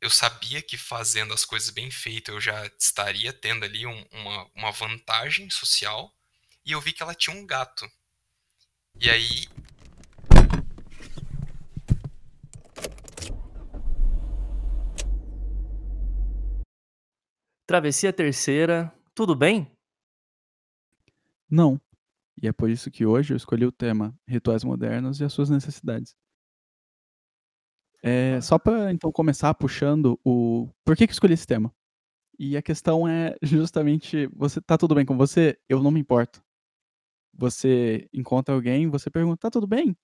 eu sabia que fazendo as coisas bem feitas eu já estaria tendo ali um, uma, uma vantagem social. E eu vi que ela tinha um gato. E aí. Travessia Terceira, tudo bem? Não. E é por isso que hoje eu escolhi o tema Rituais Modernos e as suas necessidades. É, só para então começar puxando o por que que eu escolhi esse tema. E a questão é justamente, você tá tudo bem com você? Eu não me importo. Você encontra alguém, você pergunta, tá tudo bem?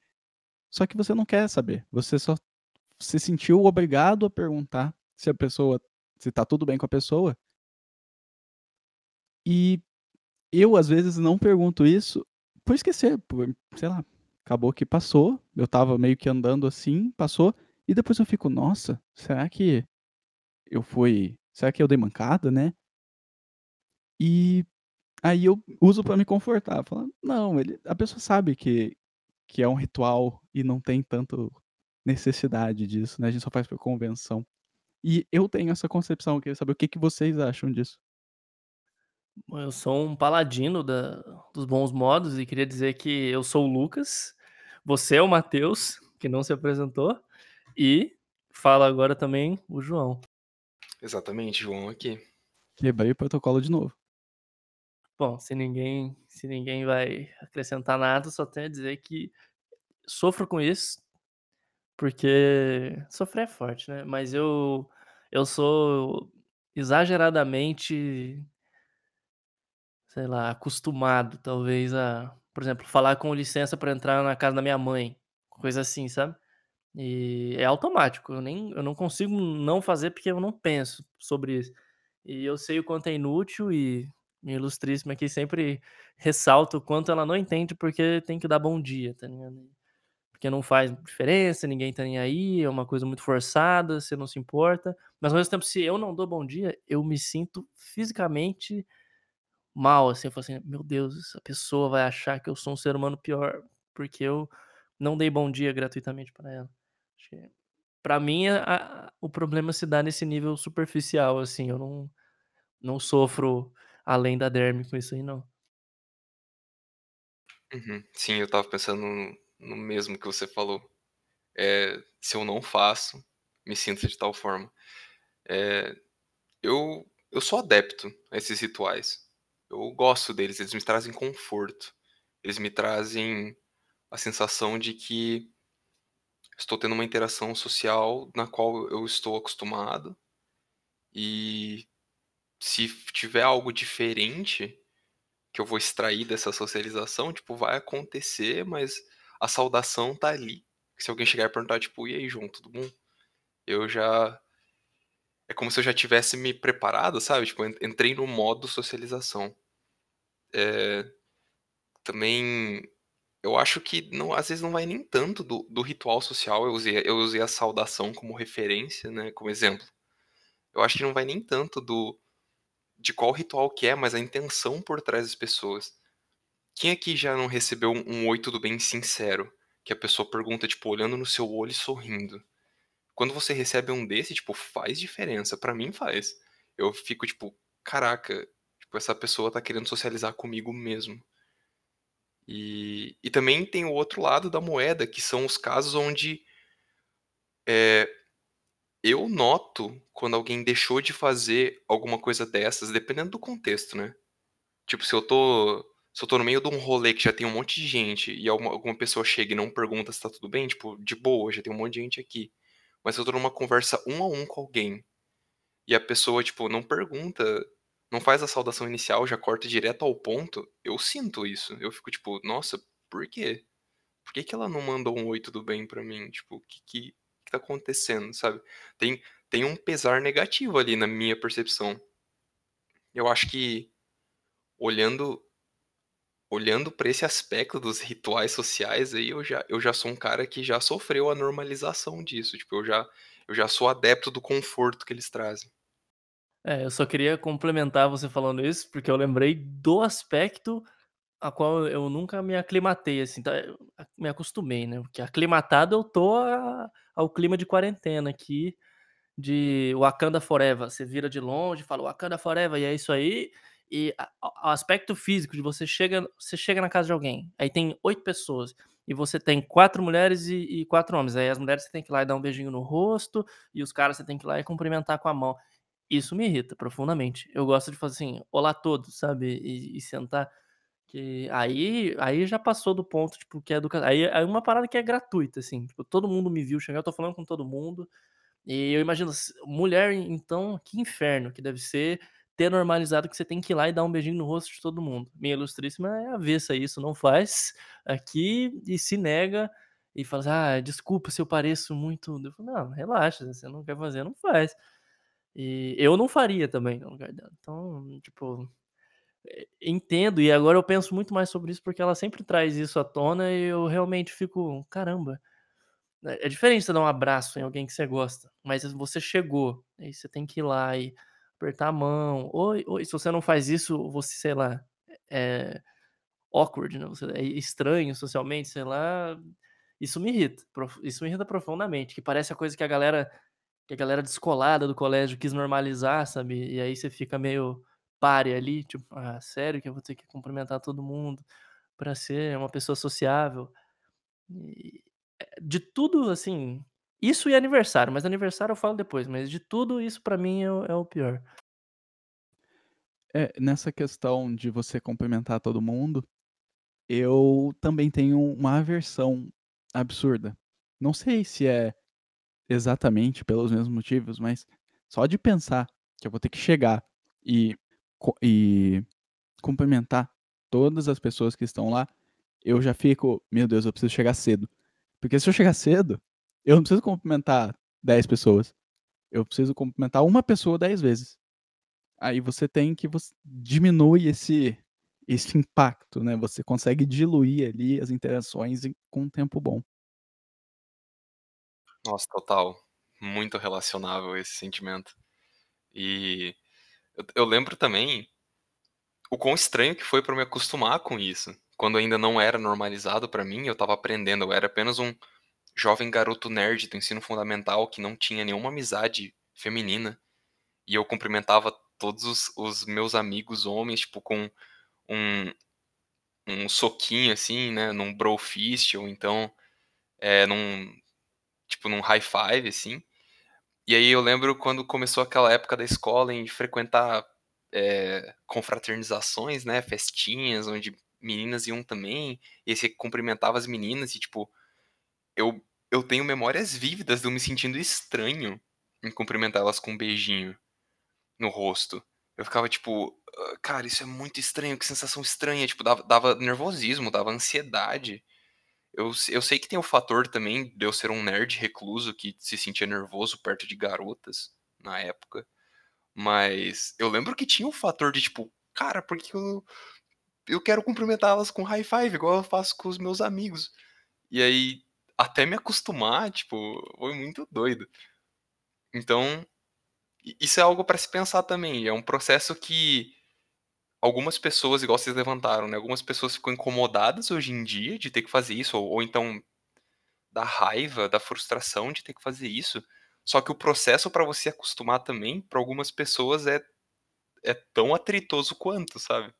Só que você não quer saber. Você só se sentiu obrigado a perguntar se a pessoa, se tá tudo bem com a pessoa. E eu às vezes não pergunto isso por esquecer, por, sei lá, acabou que passou, eu tava meio que andando assim, passou, e depois eu fico, nossa, será que eu fui, será que eu dei mancada, né? E aí eu uso para me confortar, falando, não, ele, a pessoa sabe que que é um ritual e não tem tanto necessidade disso, né? A gente só faz por convenção. E eu tenho essa concepção, eu queria saber o que, que vocês acham disso. Eu sou um paladino da, dos bons modos e queria dizer que eu sou o Lucas, você é o Matheus, que não se apresentou, e fala agora também o João. Exatamente, João aqui. Quebrei o protocolo de novo. Bom, se ninguém, se ninguém vai acrescentar nada, só tenho a dizer que sofro com isso, porque sofrer é forte, né? Mas eu eu sou exageradamente sei lá, acostumado talvez a, por exemplo, falar com licença para entrar na casa da minha mãe, coisa assim, sabe? E é automático, eu nem eu não consigo não fazer porque eu não penso sobre isso. E eu sei o quanto é inútil e minha ilustríssima aqui sempre ressalta o quanto ela não entende porque tem que dar bom dia, tá ligado? Porque não faz diferença, ninguém tá nem aí, é uma coisa muito forçada, você não se importa. Mas ao mesmo tempo, se eu não dou bom dia, eu me sinto fisicamente mal, assim, eu falo assim: "Meu Deus, essa pessoa vai achar que eu sou um ser humano pior, porque eu não dei bom dia gratuitamente para ela". Pra mim a a o problema se dá nesse nível superficial, assim, eu não não sofro além da derme com isso aí não. Uhum. Sim, eu estava pensando no no mesmo que você falou. Eh, se eu não faço, me sinto de tal forma. Eh, eu eu sou adepto a esses rituais. Eu gosto deles, eles me trazem conforto. Eles me trazem a sensação de que estou tendo uma interação social na qual eu estou acostumado. E se tiver algo diferente que eu vou extrair dessa socialização, tipo, vai acontecer, mas a saudação tá ali. Se alguém chegar e perguntar, tipo: "E aí, João, tudo bom?", eu já é como se eu já tivesse me preparado, sabe, tipo, en entrei no modo socialização. Eh, também eu acho que não às vezes não vai nem tanto do do ritual social, eu usei eu usei a saudação como referência, né, como exemplo. Eu acho que não vai nem tanto do de qual ritual que é, mas a intenção por trás das pessoas. Quem aqui já não recebeu um um "oi, tudo bem" sincero? Que a pessoa pergunta, tipo, olhando no seu olho e sorrindo. Quando você recebe um desse, tipo, faz diferença, pra mim faz. Eu fico tipo: "Caraca, tipo, essa pessoa tá querendo socializar comigo mesmo". E e também tem o outro lado da moeda, que são os casos onde eh, eu noto quando alguém deixou de fazer alguma coisa dessas, dependendo do contexto, né. Tipo, se eu tô se eu tô no meio de um rolê que já tem um monte de gente e alguma alguma pessoa chega e não pergunta se tá tudo bem, tipo, de boa, já tem um monte de gente aqui. Mas se eu tô numa conversa um a um com alguém, e a pessoa, tipo, não pergunta, não faz a saudação inicial, já corta direto ao ponto, eu sinto isso. Eu fico tipo: "Nossa, por quê? Por que que ela não mandou um 'oi, tudo bem' pra mim? Tipo, o que que que tá acontecendo?", sabe. Tem tem um pesar negativo ali na minha percepção. Eu acho que olhando olhando pra esse aspecto dos rituais sociais aí, eu já eu já sou um cara que já sofreu a normalização disso, tipo, eu já eu já sou adepto do conforto que eles trazem. É, eu só queria complementar você falando isso, porque eu lembrei do aspecto a qual eu nunca me aclimatei, assim, tá, me acostumei, né, porque aclimatado eu tô a ao clima de quarentena aqui, de Wakanda Forever. Você vira de longe, fala Wakanda Forever, e é isso aí. E o aspecto físico de você chega, você chega na casa de alguém, aí tem oito pessoas, e você tem quatro mulheres e, e, quatro homens. Aí as mulheres você tem que ir lá e dar um beijinho no rosto, e os caras você tem que ir lá e cumprimentar com a mão. Isso me irrita profundamente. Eu gosto de fazer assim, olá a todos, sabe? E, e sentar. Que aí, aí já passou do ponto, tipo, que é educação. Aí é uma parada que é gratuita, assim. Tipo, todo mundo me viu chegar, eu tô falando com todo mundo. E eu imagino, mulher, então, que inferno que deve ser ter normalizado que você tem que ir lá e dar um beijinho no rosto de todo mundo. Minha ilustríssima é avessa isso, não faz aqui e se nega e fala assim, ah, desculpa se eu pareço muito. Eu falo, não, relaxa, você não quer fazer, não faz. E eu não faria também no lugar dela. Então, tipo, eh, entendo, e agora eu penso muito mais sobre isso porque ela sempre traz isso à tona e eu realmente fico, caramba. É, é diferente você dar um abraço em alguém que você gosta, mas você chegou, aí você tem que ir lá e apertar a mão. Oi, oi. Se você não faz isso, você, sei lá, é awkward, né? Você é estranho socialmente, sei lá. Isso me irrita. Isso me irrita profundamente. Que parece a coisa que a galera, que a galera descolada do colégio quis normalizar, sabe? E aí você fica meio pare ali, tipo, ah, sério que eu vou ter que cumprimentar todo mundo para ser uma pessoa sociável. E, eh, de tudo, assim, isso e aniversário, mas aniversário eu falo depois, mas de tudo isso para mim é é o pior. É, nessa questão de você cumprimentar todo mundo, eu também tenho uma aversão absurda. Não sei se é exatamente pelos mesmos motivos, mas só de pensar que eu vou ter que chegar e, e cumprimentar todas as pessoas que estão lá, eu já fico, meu Deus, eu preciso chegar cedo. Porque se eu chegar cedo, eu não preciso cumprimentar 10 pessoas. Eu preciso cumprimentar uma pessoa 10 vezes. Aí você tem que você diminui esse esse impacto, né? Você consegue diluir ali as interações com um tempo bom. Nossa, total. Muito relacionável esse sentimento. E eu, eu lembro também o quão estranho que foi para me acostumar com isso. Quando ainda não era normalizado para mim, eu tava aprendendo, eu era apenas um jovem garoto nerd do ensino fundamental que não tinha nenhuma amizade feminina. E eu cumprimentava todos os, os meus amigos homens, tipo, com um, um soquinho, assim, né? Num brofist, ou então é, num, tipo, num high five, assim. E aí eu lembro quando começou aquela época da escola em frequentar é, confraternizações, né? Festinhas, onde meninas iam também, e aí você cumprimentava as meninas e, tipo, eu, eu tenho memórias vívidas de eu me sentindo estranho em cumprimentar elas com um beijinho no rosto. Eu ficava tipo, ah, cara, isso é muito estranho, que sensação estranha. Tipo, dava, dava nervosismo, dava ansiedade. Eu, eu sei que tem o fator também de eu ser um nerd recluso que se sentia nervoso perto de garotas na época. Mas eu lembro que tinha o fator de tipo, cara, porque eu, eu quero cumprimentá-las com high five, igual eu faço com os meus amigos. E aí até me acostumar, tipo, foi muito doido. Então, isso é algo para se pensar também. É um processo que algumas pessoas, igual vocês levantaram, né? Algumas pessoas ficam incomodadas hoje em dia de ter que fazer isso, ou, ou então da raiva, da frustração de ter que fazer isso. Só que o processo para você acostumar também, para algumas pessoas, é, é tão atritoso quanto, sabe?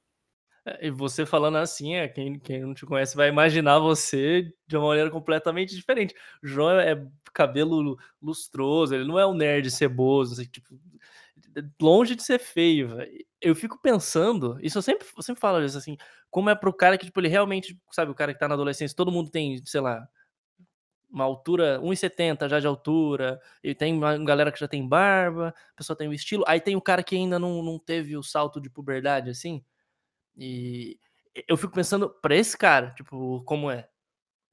É, e você falando assim, é, quem, quem não te conhece vai imaginar você de uma maneira completamente diferente. O João é cabelo lustroso, ele não é um nerd ceboso, assim, tipo, longe de ser feio. Véio. Eu fico pensando, isso eu sempre, eu sempre falo isso assim, como é pro cara que, tipo, ele realmente, sabe, o cara que tá na adolescência, todo mundo tem, sei lá, uma altura, 1,70 já de altura, e tem uma galera que já tem barba, a pessoa tem o estilo, aí tem o cara que ainda não, não teve o salto de puberdade, assim, e eu fico pensando pra esse cara, tipo, como é?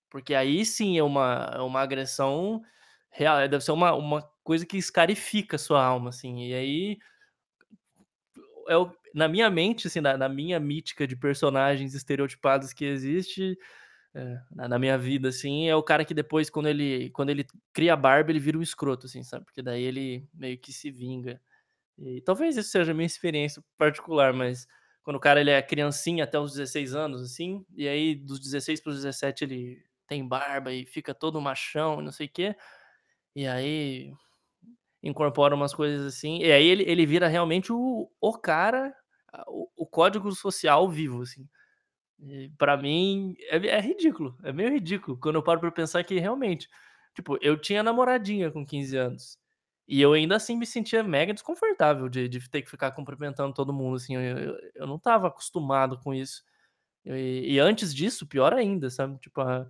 Porque aí sim é uma, é uma agressão real, deve ser uma, uma coisa que escarifica a sua alma, assim. E aí, é o, na minha mente, assim, na, na, minha mítica de personagens estereotipados que existe é, na, na, minha vida, assim, é o cara que depois, quando ele, quando ele cria a barba, ele vira um escroto, assim, sabe? Porque daí ele meio que se vinga. E talvez isso seja a minha experiência particular, mas quando o cara ele é criancinha até os 16 anos, assim, e aí dos 16 para os 17 ele tem barba e fica todo machão e não sei o quê. E aí incorpora umas coisas assim, e aí ele, ele vira realmente o, o cara, o, o código social vivo, assim. Pra mim é, é ridículo, é meio ridículo quando eu paro pra pensar que realmente, tipo, eu tinha namoradinha com 15 anos. E eu ainda assim me sentia mega desconfortável de, de ter que ficar cumprimentando todo mundo, assim, eu, eu, eu não tava acostumado com isso. E, e antes disso, pior ainda, sabe? Tipo, a,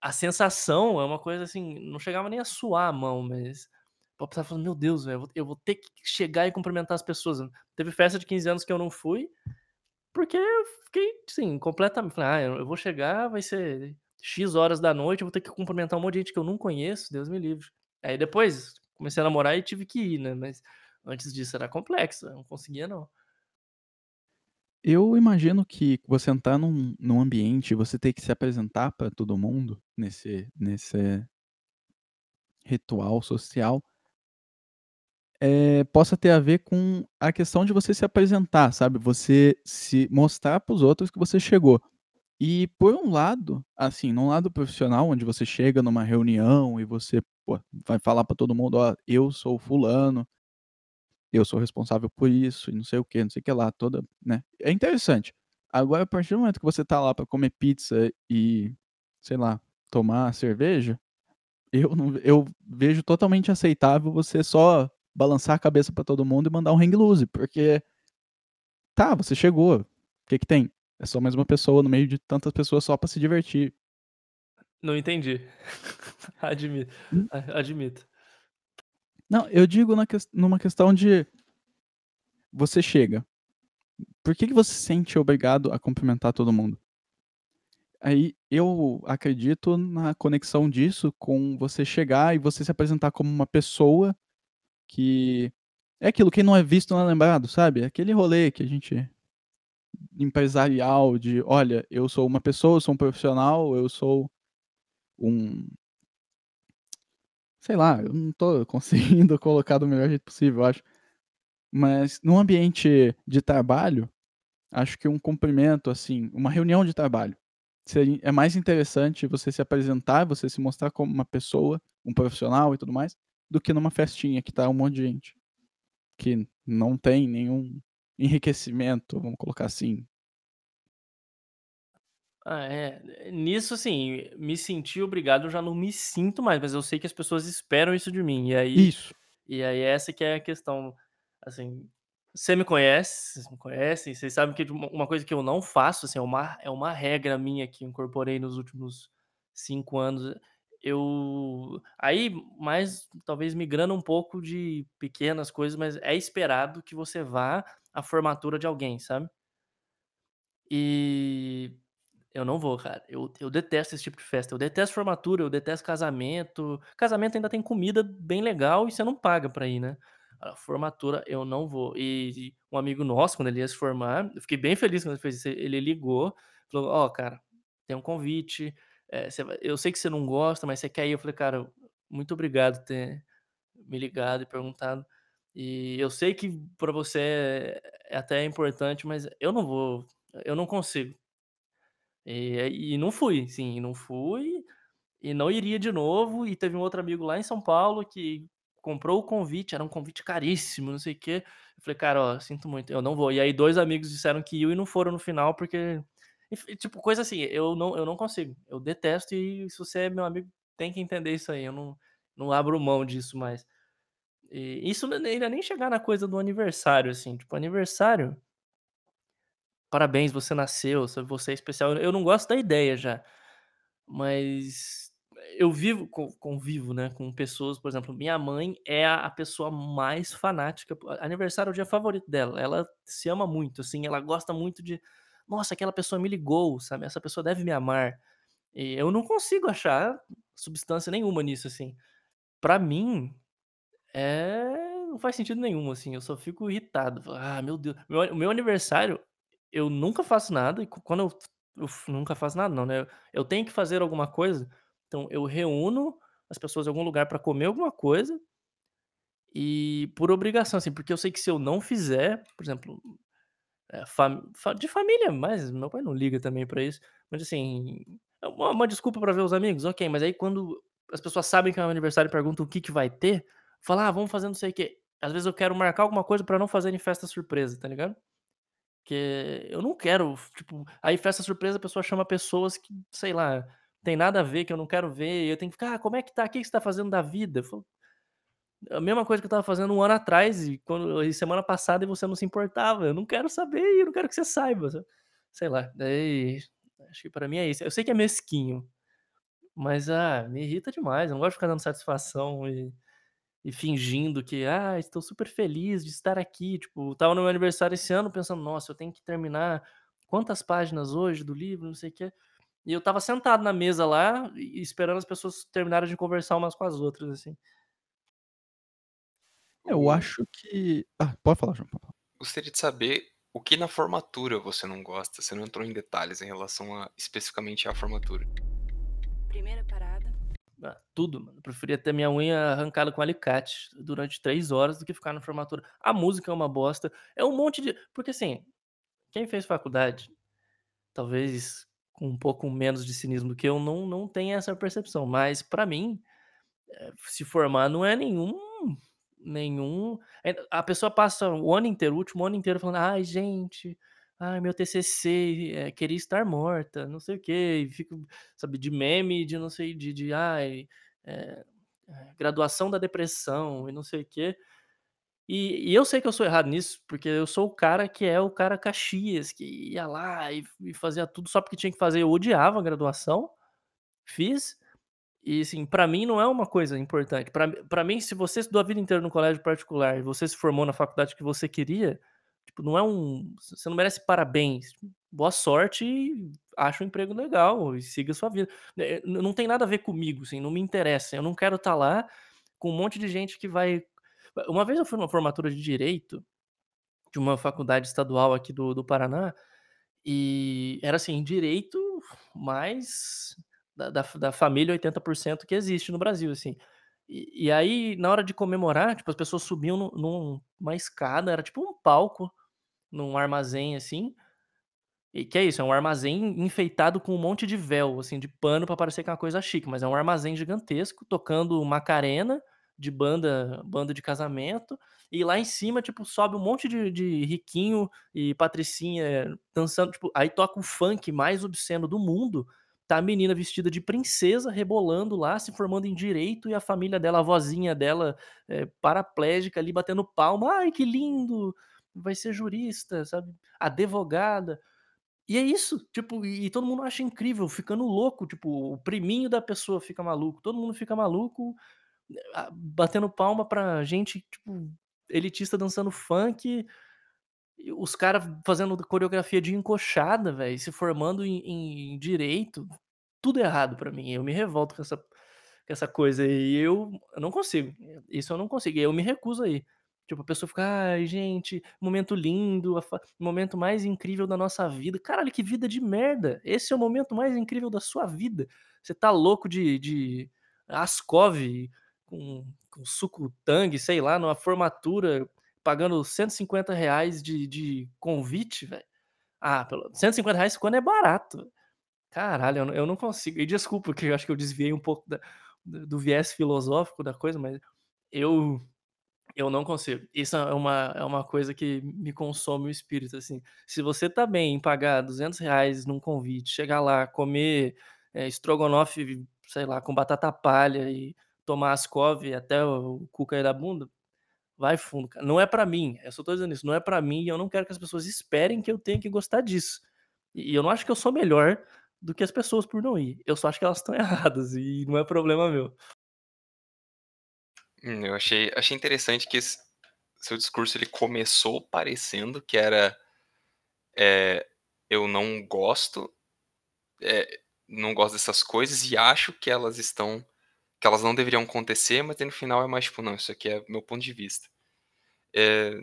a sensação é uma coisa assim, não chegava nem a suar a mão, mas eu tava falando, meu Deus, velho, eu, vou- ter que chegar e cumprimentar as pessoas. Teve festa de 15 anos que eu não fui, porque eu fiquei, assim, completamente. Falei, ah, eu vou chegar, vai ser X horas da noite, eu vou ter que cumprimentar um monte de gente que eu não conheço, Deus me livre. Aí depois comecei a namorar e tive que ir, né? Mas antes disso era complexo, eu não conseguia, não. Eu imagino que você entrar num, num ambiente, você ter que se apresentar para todo mundo nesse, nesse ritual social, é, possa ter a ver com a questão de você se apresentar, sabe? Você se mostrar para os outros que você chegou. E por um lado, assim, num lado profissional, onde você chega numa reunião e você pô, vai falar para todo mundo, ó, eu sou fulano, eu sou responsável por isso, e não sei o que, não sei o que lá, toda, né? É interessante. Agora, a partir do momento que você tá lá para comer pizza e, sei lá, tomar cerveja, eu não, eu vejo totalmente aceitável você só balançar a cabeça para todo mundo e mandar um hang loose, porque tá, você chegou, o que que tem? É só mais uma pessoa no meio de tantas pessoas só para se divertir. Não entendi. admito. Hum? Admito. Não, eu digo na que, numa questão de você chega. Por que, que você se sente obrigado a cumprimentar todo mundo? Aí eu acredito na conexão disso com você chegar e você se apresentar como uma pessoa que é aquilo que não é visto não é lembrado, sabe? Aquele rolê que a gente empresarial de, olha, eu sou uma pessoa, eu sou um profissional, eu sou um sei lá, eu não tô conseguindo colocar do melhor jeito possível, acho. Mas num ambiente de trabalho, acho que um cumprimento, assim, uma reunião de trabalho, é mais interessante você se apresentar, você se mostrar como uma pessoa, um profissional e tudo mais, do que numa festinha que tá um monte de gente. Que não tem nenhum enriquecimento, vamos colocar assim. Ah, é. Nisso, assim, me sentir obrigado, eu já não me sinto mais, mas eu sei que as pessoas esperam isso de mim. E aí, Isso. e aí essa que é a questão. Assim, você me conhece, vocês me conhecem, vocês sabem que uma coisa que eu não faço, assim, é uma, é uma regra minha que incorporei nos últimos cinco anos. Eu. Aí, mais talvez migrando um pouco de pequenas coisas, mas é esperado que você vá à formatura de alguém, sabe? E eu não vou, cara. Eu, eu detesto esse tipo de festa. Eu detesto formatura, eu detesto casamento. Casamento ainda tem comida bem legal e você não paga pra ir, né? A formatura eu não vou. E, e um amigo nosso, quando ele ia se formar, eu fiquei bem feliz quando ele fez isso. Ele ligou, falou: Ó, cara, tem um convite. É, você eu sei que você não gosta, mas você quer ir. Eu falei, cara, muito obrigado por ter me ligado e perguntado. E eu sei que pra você é, até importante, mas eu não vou. Eu não consigo. E e não fui, sim, não fui, e não iria de novo, e teve um outro amigo lá em São Paulo que comprou o convite, era um convite caríssimo, não sei o quê. Eu falei: "Cara, ó, sinto muito, eu não vou". E aí 2 amigos disseram que iam e não foram no final, porque enf tipo, coisa assim, eu não eu não consigo, eu detesto e se você é meu amigo, tem que entender isso aí, eu não não abro mão disso mais. E isso não é nem chegar na coisa do aniversário, assim, tipo, aniversário Parabéns, você nasceu, você é especial. Eu não gosto da ideia já, mas eu vivo con convivo, né, com pessoas, por exemplo, minha mãe é a pessoa mais fanática aniversário é o dia favorito dela, ela se ama muito, assim, ela gosta muito de: "Nossa, aquela pessoa me ligou, sabe, essa pessoa deve me amar". E eu não consigo achar substância nenhuma nisso, assim. Pra mim, é não faz sentido nenhum, assim, eu só fico irritado, "Ah, meu Deus". O meu aniversário, eu nunca faço nada e quando eu eu nunca faço nada não, né, eu tenho que fazer alguma coisa, então eu reúno as pessoas em algum lugar pra comer alguma coisa e por obrigação, assim, porque eu sei que se eu não fizer, por exemplo, eh, fa fa de família, mas meu pai não liga também pra isso, mas assim, é uma uma desculpa pra ver os amigos, ok, mas aí quando as pessoas sabem que é meu aniversário e perguntam o que que vai ter, falar: "Ah, vamos fazer não sei o quê". Às vezes eu quero marcar alguma coisa pra não fazer em festa surpresa, tá ligado? Porque eu não quero, tipo, aí festa surpresa a pessoa chama pessoas que, sei lá, tem nada a ver, que eu não quero ver, eu tenho que ficar: "Ah, como é que tá? O que você tá fazendo da vida?" Eu falo a mesma coisa que eu estava fazendo um ano atrás e quando e semana passada e você não se importava. Eu não quero saber eu não quero que você saiba. Sei lá, daí acho que pra mim é isso. Eu sei que é mesquinho, mas, ah, me irrita demais. Eu não gosto de ficar dando satisfação e e fingindo que: "Ah, estou super feliz de estar aqui". Tipo, estava no meu aniversário esse ano pensando: "Nossa, eu tenho que terminar quantas páginas hoje do livro, não sei o quê". E eu estava sentado na mesa lá esperando as pessoas terminarem de conversar umas com as outras, assim. Eu acho que ah, pode falar, João, gostaria de saber o que na formatura você não gosta. Você não entrou em detalhes em relação a especificamente à formatura. Primeira parada. Ah, tudo, mano. Eu preferia ter minha unha arrancada com alicate durante 3 horas do que ficar na formatura. A música é uma bosta, é um monte de porque assim, quem fez faculdade, talvez com um pouco menos de cinismo do que eu, não não tenha essa percepção, mas pra mim, eh, se formar não é nenhum nenhum a pessoa passa o ano inteiro, o último ano inteiro falando: "Ai gente, ai meu TCC, eh, queria estar morta, não sei o quê", e fica, sabe, de meme, de não sei, de de ai, eh, graduação da depressão e não sei o quê. E e eu sei que eu sou errado nisso, porque eu sou o cara que é o cara Caxias, que ia lá e e fazia tudo só porque tinha que fazer. Eu odiava a graduação, fiz, e assim, pra mim não é uma coisa importante. Pra mim, se você estudou a vida inteira no colégio particular e você se formou na faculdade que você queria, tipo, não é um você não merece parabéns. Boa sorte e acha um emprego legal e siga a sua vida. Eh, n não tem nada a ver comigo, assim, não me interessa. Eu não quero estar lá com um monte de gente que vai uma vez eu fui numa formatura de direito, de uma faculdade estadual aqui do do Paraná, e era assim, direito mais da da da família 80% que existe no Brasil, assim. E e aí, na hora de comemorar, tipo, as pessoas subiam num num uma escada, era tipo um palco, num armazém, assim, e que é isso, é um armazém enfeitado com um monte de véu, assim, de pano pra parecer que é uma coisa chique, mas é um armazém gigantesco, tocando Macarena, de banda banda de casamento, e lá em cima, tipo, sobe um monte de de riquinho e patricinha dançando, tipo aí toca o funk mais obsceno do mundo, tá a menina vestida de princesa, rebolando lá, se formando em direito, e a família dela, a vozinha dela, eh, paraplégica ali, batendo palma: "Ai, que lindo, vai ser jurista", sabe, advogada. E é isso, tipo, e todo mundo acha incrível, ficando louco, tipo, o priminho da pessoa fica maluco, todo mundo fica maluco, batendo palma pra gente, tipo, elitista dançando funk, os cara fazendo coreografia de encoxada, velho, se formando em em direito, tudo errado pra mim, eu me revolto com essa com essa coisa e eu eu não consigo, isso eu não consigo, eu me recuso a ir. Tipo, a pessoa fica: "Ai gente, momento lindo, momento mais incrível da nossa vida", caralho, que vida de merda, esse é o momento mais incrível da sua vida? Você tá louco de de Ascov com com suco Tang, sei lá, numa formatura, pagando R$150 de de convite, velho. Ah, pelo R$150 quando é barato. Caralho, eu não eu não consigo. E desculpa que eu acho que eu desviei um pouco da do viés filosófico da coisa, mas eu eu não consigo. Isso é uma é uma coisa que me consome o espírito, assim. Se você tá bem em pagar R$200 num convite, chegar lá, comer, eh, estrogonofe, sei lá, com batata palha e tomar Ascov até o cu cair da bunda, vai fundo, cara. Não é pra mim, eu só tô dizendo isso, não é pra mim e eu não quero que as pessoas esperem que eu tenha que gostar disso. E eu não acho que eu sou melhor do que as pessoas por não ir, eu só acho que elas estão erradas e não é problema meu. Hum, eu achei achei interessante que esse seu discurso ele começou parecendo que era, eh, eu não gosto, eh, não gosto dessas coisas e acho que elas estão que elas não deveriam acontecer, mas no final é mais tipo: "Não, isso aqui é meu ponto de vista". Eh,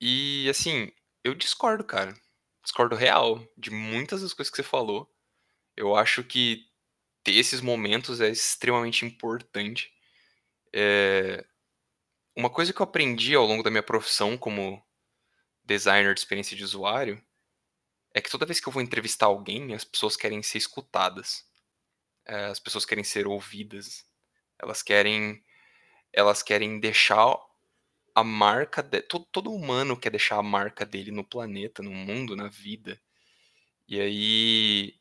e assim, eu discordo, cara, discordo real de muitas das coisas que você falou. Eu acho que ter esses momentos é extremamente importante. Eh, uma coisa que eu aprendi ao longo da minha profissão como designer de experiência de usuário, é que toda vez que eu vou entrevistar alguém, as pessoas querem ser escutadas. Eh, as pessoas querem ser ouvidas, elas querem, elas querem deixar a marca de, todo, todo humano quer deixar a marca dele no planeta, no mundo, na vida. E aí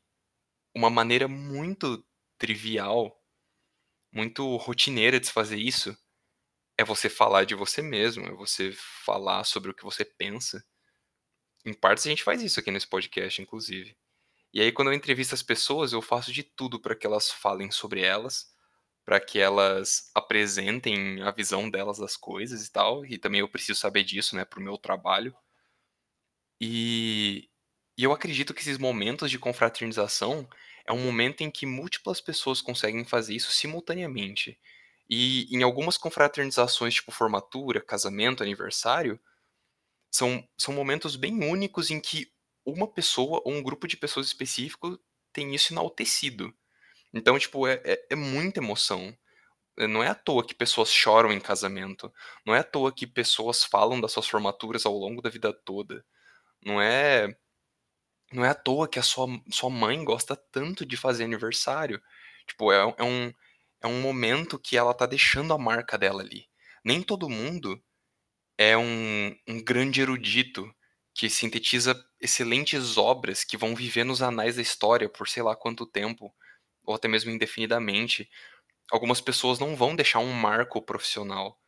uma maneira muito trivial, muito rotineira de se fazer isso é você falar de você mesmo, é você falar sobre o que você pensa. Em partes a gente faz isso aqui nesse podcast, inclusive. E aí quando eu entrevisto as pessoas, eu faço de tudo para que elas falem sobre elas, para que elas apresentem a visão delas das coisas e tal, e também eu preciso saber disso, né, pro meu trabalho. E, e eu acredito que esses momentos de confraternização é um momento em que múltiplas pessoas conseguem fazer isso simultaneamente. E em algumas confraternizações, tipo formatura, casamento, aniversário, são, são momentos bem únicos em que uma pessoa ou um grupo de pessoas específico tem isso enaltecido. Então, tipo, é, é, é muita emoção. É, não é à toa que pessoas choram em casamento. Não é à toa que pessoas falam das suas formaturas ao longo da vida toda. Não é não é à toa que a sua, sua mãe gosta tanto de fazer aniversário. Tipo, é, é, um, é um momento que ela tá deixando a marca dela ali. Nem todo mundo é um, um grande erudito que sintetiza excelentes obras que vão viver nos anais da história por sei lá quanto tempo ou até mesmo indefinidamente, algumas pessoas não vão deixar um marco profissional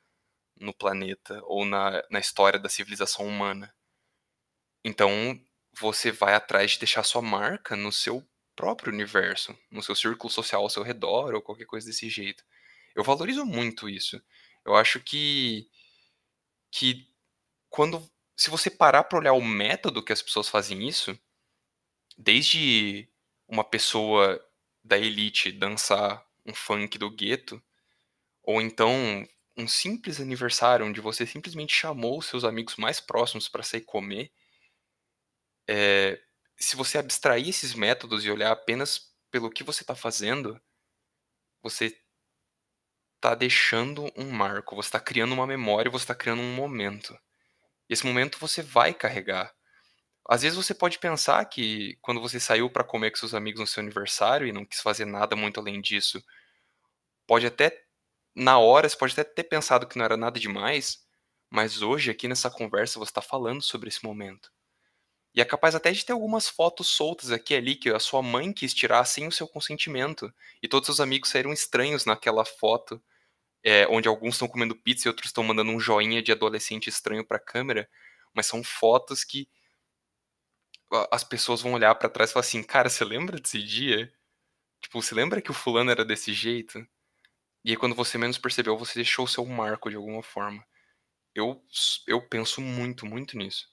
no planeta ou na, na história da civilização humana. Então, você vai atrás de deixar sua marca no seu próprio universo, no seu círculo social ao seu redor ou qualquer coisa desse jeito. Eu valorizo muito isso. Eu acho que que quando se você parar para olhar o método que as pessoas fazem isso, desde uma pessoa da elite dançar um funk do gueto, ou então um simples aniversário onde você simplesmente chamou seus amigos mais próximos para sair comer, é, se você abstrair esses métodos e olhar apenas pelo que você está fazendo, você está deixando um marco, você está criando uma memória, você está criando um momento. Esse momento você vai carregar. Às vezes você pode pensar que quando você saiu para comer com seus amigos no seu aniversário e não quis fazer nada muito além disso, pode até na hora você pode até ter pensado que não era nada demais, mas hoje aqui nessa conversa você está falando sobre esse momento. E é capaz até de ter algumas fotos soltas aqui e ali que a sua mãe quis tirar sem o seu consentimento. E todos seus amigos saíram estranhos naquela foto, é, onde alguns estão comendo pizza e outros estão mandando um joinha de adolescente estranho para a câmera. Mas são fotos que as pessoas vão olhar para trás e falar assim, cara, você lembra desse dia? Tipo, você lembra que o fulano era desse jeito? E aí quando você menos percebeu, você deixou o seu marco de alguma forma. Eu, eu penso muito, muito nisso.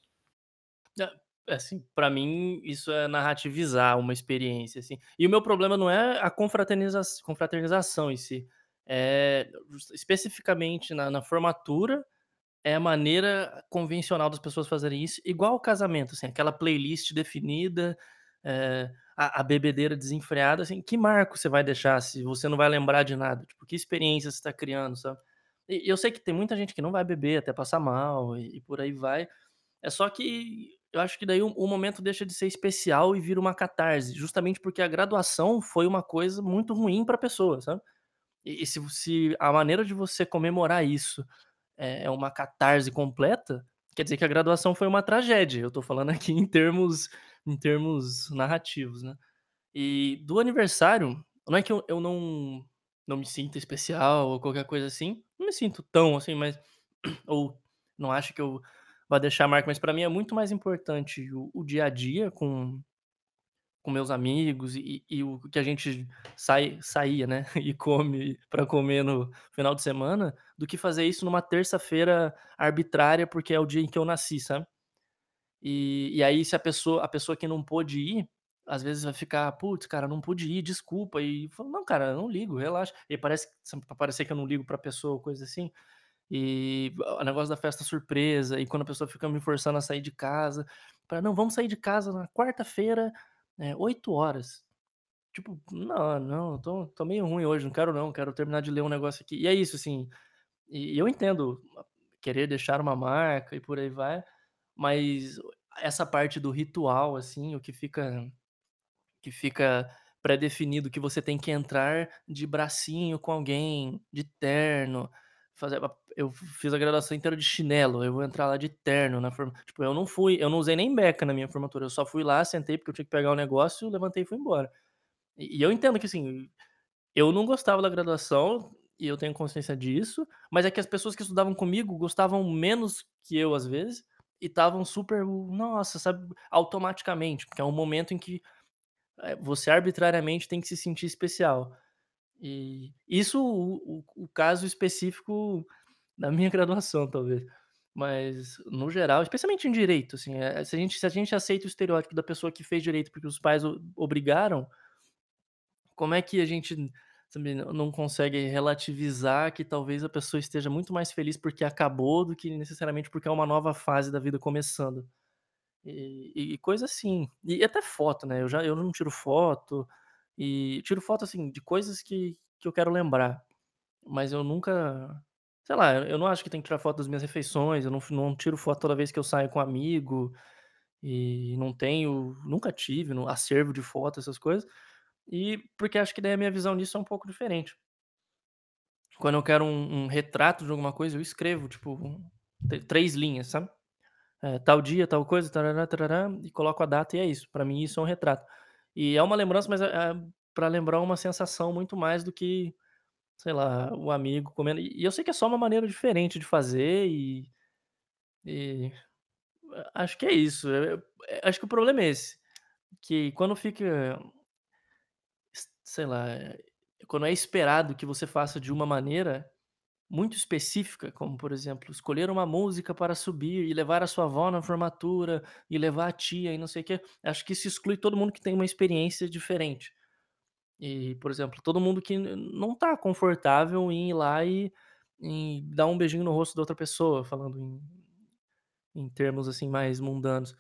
É, assim, para mim isso é narrativizar uma experiência, assim. E o meu problema não é a confraterniza confraternização em si, é especificamente na, na formatura é a maneira convencional das pessoas fazerem isso, igual o casamento, assim, aquela playlist definida, é, a, a, bebedeira desenfreada, assim, que marco você vai deixar se você não vai lembrar de nada? Tipo, que experiência você está criando, sabe? E eu sei que tem muita gente que não vai beber até passar mal e, e por aí vai. É só que eu acho que daí o, o, momento deixa de ser especial e vira uma catarse, justamente porque a graduação foi uma coisa muito ruim para a pessoa, sabe? E, e se, se a maneira de você comemorar isso é, é uma catarse completa, quer dizer que a graduação foi uma tragédia. Eu tô falando aqui em termos, em termos narrativos, né? E do aniversário, não é que eu, eu não, não me sinta especial ou qualquer coisa assim, não me sinto tão assim, mas. Ou não acho que eu vá deixar marca, mas para mim é muito mais importante o, o dia a dia com, com meus amigos e, e, o que a gente sai, saía, né? E come para comer no final de semana, do que fazer isso numa terça-feira arbitrária, porque é o dia em que eu nasci, sabe? E, e aí, se a pessoa, a pessoa que não pôde ir, às vezes vai ficar, putz, cara, não pude ir, desculpa. E falo, não, cara, não ligo, relaxa. E parece parecer que eu não ligo pra pessoa, coisa assim. E o negócio da festa surpresa, e quando a pessoa fica me forçando a sair de casa, para não, vamos sair de casa na quarta-feira é, 8 horas. Tipo, não, não, tô, tô meio ruim hoje, não quero não, quero terminar de ler um negócio aqui. E é isso, assim. E eu entendo querer deixar uma marca e por aí vai, mas essa parte do ritual, assim, o que fica que fica pré-definido que você tem que entrar de bracinho com alguém, de terno, fazer eu fiz a graduação inteira de chinelo, eu vou entrar lá de terno na forma tipo, eu não fui eu não usei nem beca na minha formatura, eu só fui lá, sentei porque eu tinha que pegar o negócio, levantei e fui embora. E e eu entendo que, assim, eu não gostava da graduação, e eu tenho consciência disso, mas é que as pessoas que estudavam comigo gostavam menos que eu, às vezes, e estavam super, nossa, sabe, automaticamente, porque é um momento em que, eh, você arbitrariamente tem que se sentir especial. E isso o o o caso específico da minha graduação, talvez. Mas, no geral, especialmente em direito, assim, eh, se a gente se a gente aceita o estereótipo da pessoa que fez direito porque os pais o obrigaram, como é que a gente não não consegue relativizar que talvez a pessoa esteja muito mais feliz porque acabou, do que necessariamente porque é uma nova fase da vida começando. E e coisa assim. E até foto, né, eu já eu não tiro foto, e tiro foto, assim, de coisas que que eu quero lembrar, mas eu nunca sei lá, eu não acho que tem que tirar foto das minhas refeições, eu não não tiro foto toda vez que eu saio com amigo, e não tenho nunca tive no acervo de foto, essas coisas, e porque acho que daí a minha visão disso é um pouco diferente. Quando eu quero um um retrato de alguma coisa, eu escrevo, tipo, t 3 linhas, sabe. Eh, tal dia, tal coisa, tarará, tarará, e coloco a data e é isso, pra mim isso é um retrato. E é uma lembrança, mas é é pra lembrar uma sensação muito mais do que, sei lá, o amigo comendo. E eu sei que é só uma maneira diferente de fazer e e acho que é isso, eh eh, acho que o problema é esse, que quando fica sei lá, quando é esperado que você faça de uma maneira muito específica, como, por exemplo, escolher uma música para subir e levar a sua avó na formatura, e levar a tia e não sei o quê, acho que isso exclui todo mundo que tem uma experiência diferente. E, por exemplo, todo mundo que não tá confortável em ir lá e e dar um beijinho no rosto da outra pessoa, falando em em termos, assim, mais mundanos.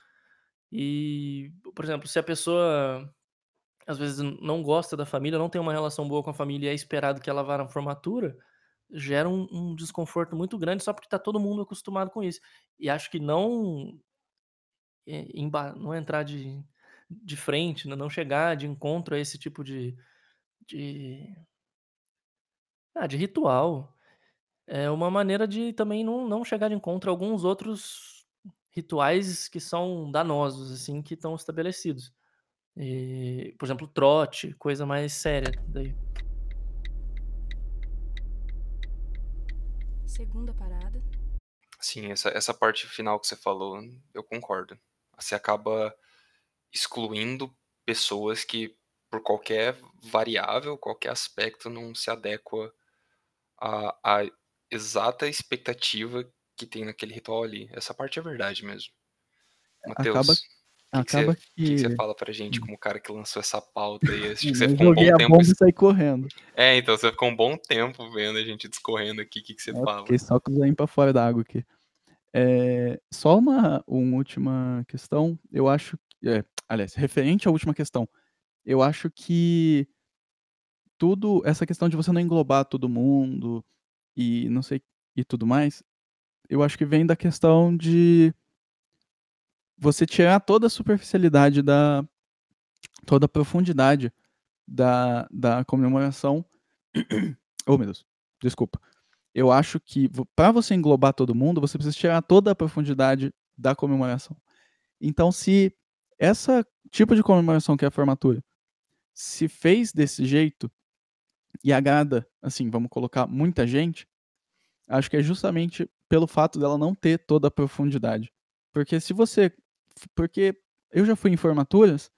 E, por exemplo, se a pessoa, às vezes, não gosta da família, não tem uma relação boa com a família e é esperado que ela vá na formatura, gera um um desconforto muito grande só porque tá todo mundo acostumado com isso. E acho que não eh, não entrar de de frente, não chegar de encontro a esse tipo de de ah, de ritual, é uma maneira de também não não chegar de encontro a alguns outros rituais que são danosos, assim, que estão estabelecidos. Eh, por exemplo, trote, coisa mais séria daí. Segunda parada. Sim, essa essa parte final que você falou, eu concordo. Você acaba excluindo pessoas que, por qualquer variável, qualquer aspecto, não se adequa à à exata expectativa que tem naquele ritual ali. Essa parte é verdade mesmo. Acaba Matheus, que acaba que você fala pra gente hum. como o cara que lançou essa pauta aí? Acho que você ficou um bom a tempo bomba e saí correndo. É, então, você ficou um bom tempo vendo a gente discorrendo aqui, que que você Eu fala? fiquei só o zoinho pra fora da água aqui. Eh, só uma uma última questão, eu acho que é, aliás, referente à última questão, eu acho que tudo essa questão de você não englobar todo mundo, e não sei e tudo mais, eu acho que vem da questão de você tirar toda a superficialidade da toda a profundidade da da comemoração oh meu Deus, desculpa. Eu acho que pra você englobar todo mundo, você precisa tirar toda a profundidade da comemoração. Então se essa tipo de comemoração que é a formatura, se fez desse jeito, e agrada, assim, vamos colocar muita gente, acho que é justamente pelo fato dela não ter toda a profundidade. Porque se você porque eu já fui em formaturas,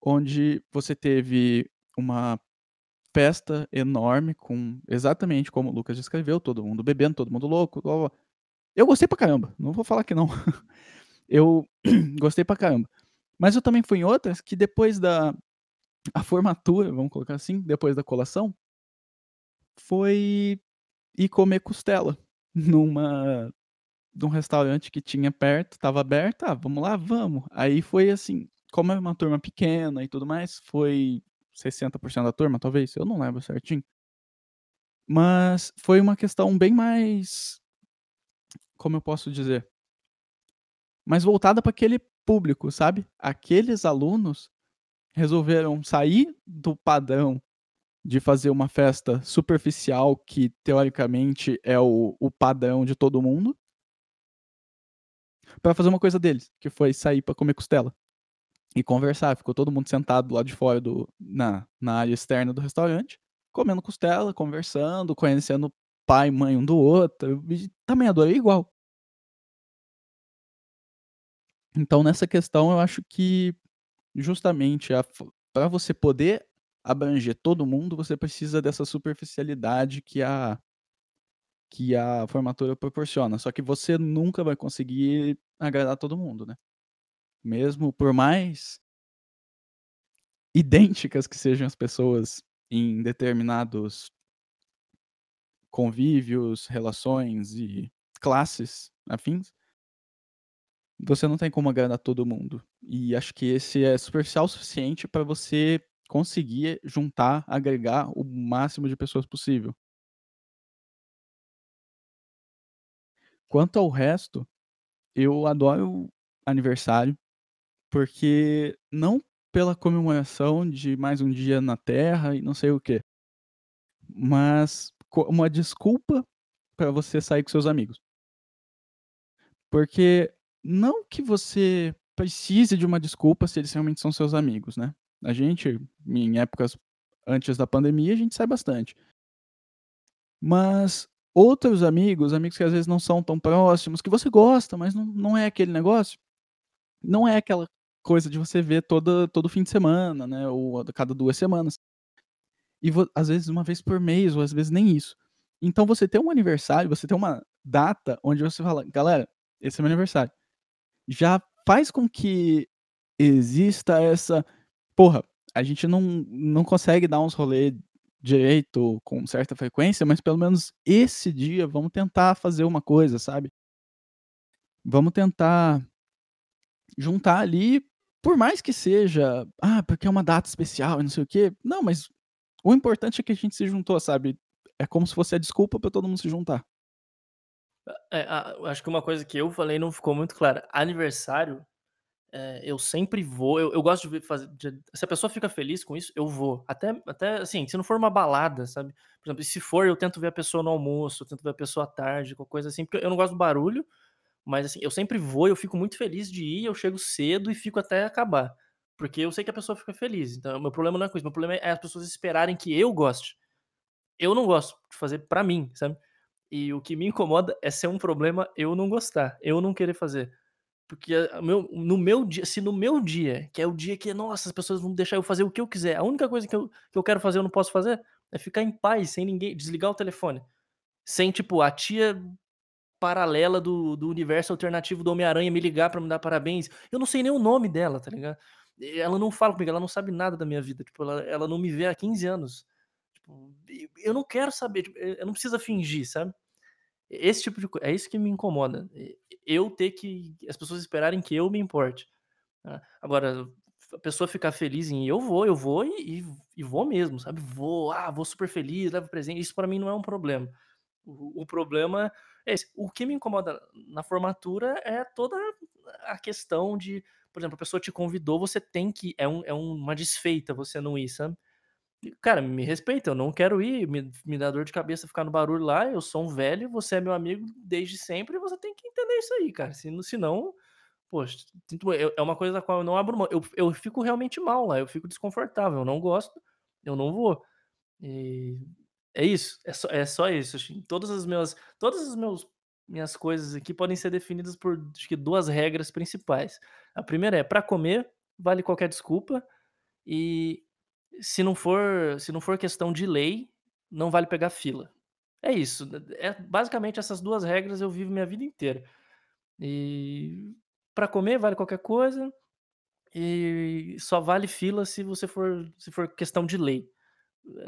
onde você teve uma festa enorme com exatamente como o Lucas descreveu, todo mundo bebendo, todo mundo louco, blá-blá-blá. Eu gostei pra caramba, não vou falar que não. Eu gostei pra caramba. Mas eu também fui em outras que depois da a formatura, vamos colocar assim, depois da colação foi ir comer costela numa num restaurante que tinha perto, estava aberto, "Ah, vamos lá? Vamos". Aí foi assim, como era uma turma pequena e tudo mais, foi 60% da turma, talvez, eu não lembro certinho. Mas foi uma questão bem mais como eu posso dizer? Mais voltada pra aquele público, sabe? Aqueles alunos resolveram sair do padrão de fazer uma festa superficial que teoricamente é o, o padrão de todo mundo para fazer uma coisa deles, que foi sair para comer costela e conversar. Ficou todo mundo sentado lá de fora do na, na área externa do restaurante, comendo costela, conversando, conhecendo pai e mãe um do outro. E também adorei igual. Então nessa questão eu acho que justamente para você poder abranger todo mundo, você precisa dessa superficialidade que a que a formatura proporciona. Só que você nunca vai conseguir agradar todo mundo, né? Mesmo por mais idênticas que sejam as pessoas em determinados convívios, relações e classes afins, você não tem como agradar todo mundo. E acho que esse é superficial o suficiente para você conseguir juntar, agregar o máximo de pessoas possível. Quanto ao resto, eu adoro aniversário, porque não pela comemoração de mais um dia na Terra e não sei o quê, mas uma desculpa para você sair com seus amigos. Porque não que você precise de uma desculpa se eles realmente são seus amigos, né? A gente, em épocas antes da pandemia, a gente sai bastante. Mas outros amigos, amigos que às vezes não são tão próximos, que você gosta, mas não, não é aquele negócio, não é aquela coisa de você ver toda, todo fim de semana, né? Ou a cada duas semanas. E às vezes uma vez por mês, ou às vezes nem isso. Então você tem um aniversário, você tem uma data onde você fala, galera, esse é meu aniversário. Já faz com que exista essa. Porra, a gente não, não consegue dar uns rolês direito com certa frequência, mas pelo menos esse dia vamos tentar fazer uma coisa, sabe? Vamos tentar juntar ali, por mais que seja, ah, porque é uma data especial e não sei o quê. Não, mas o importante é que a gente se juntou, sabe? É como se fosse a desculpa para todo mundo se juntar. É, acho que uma coisa que eu falei não ficou muito clara. Aniversário é, eu sempre vou, eu, eu gosto de fazer. De, se a pessoa fica feliz com isso, eu vou. Até, até assim, se não for uma balada, sabe? Por exemplo, se for, eu tento ver a pessoa no almoço, eu tento ver a pessoa à tarde, qualquer coisa assim, porque eu não gosto do barulho, mas assim, eu sempre vou, eu fico muito feliz de ir, eu chego cedo e fico até acabar. Porque eu sei que a pessoa fica feliz. Então, meu problema não é com isso, meu problema é as pessoas esperarem que eu goste. Eu não gosto de fazer para mim, sabe? E o que me incomoda é ser um problema eu não gostar, eu não querer fazer. Porque meu, no meu dia, se no meu dia, que é o dia que, nossa, as pessoas vão deixar eu fazer o que eu quiser, a única coisa que eu, que eu quero fazer eu não posso fazer é ficar em paz, sem ninguém, desligar o telefone. Sem, tipo, a tia paralela do, do universo alternativo do Homem-Aranha me ligar para me dar parabéns. Eu não sei nem o nome dela, tá ligado? Ela não fala comigo, ela não sabe nada da minha vida. Tipo, ela, ela não me vê há 15 anos. Tipo, eu não quero saber, tipo, eu não precisa fingir, sabe? Esse tipo de coisa, é isso que me incomoda. Eu ter que. as pessoas esperarem que eu me importe. Né. Agora, a pessoa ficar feliz em eu vou, eu vou e, e, vou mesmo, sabe? Vou, ah, vou super feliz, levo presente. Isso para mim não é um problema. O, o, problema é esse. O que me incomoda na formatura é toda a questão de, por exemplo, a pessoa te convidou, você tem que. É, um, é uma desfeita você não ir, sabe? Cara, me respeita, eu não quero ir, me, me dá dor de cabeça ficar no barulho lá, eu sou um velho, você é meu amigo desde sempre, você tem que entender isso aí, cara. Se, senão, poxa, é uma coisa da qual eu não abro mão. Eu, eu fico realmente mal lá, eu fico desconfortável, eu não gosto, eu não vou. E é isso, é só, é só isso. Todas as minhas, todas as meus, minhas coisas aqui podem ser definidas por acho que duas regras principais. A primeira é para comer, vale qualquer desculpa. E se não for se não for questão de lei, não vale pegar fila. É isso, é basicamente essas duas regras eu vivo minha vida inteira. E para comer vale qualquer coisa, e só vale fila se você for se for questão de lei.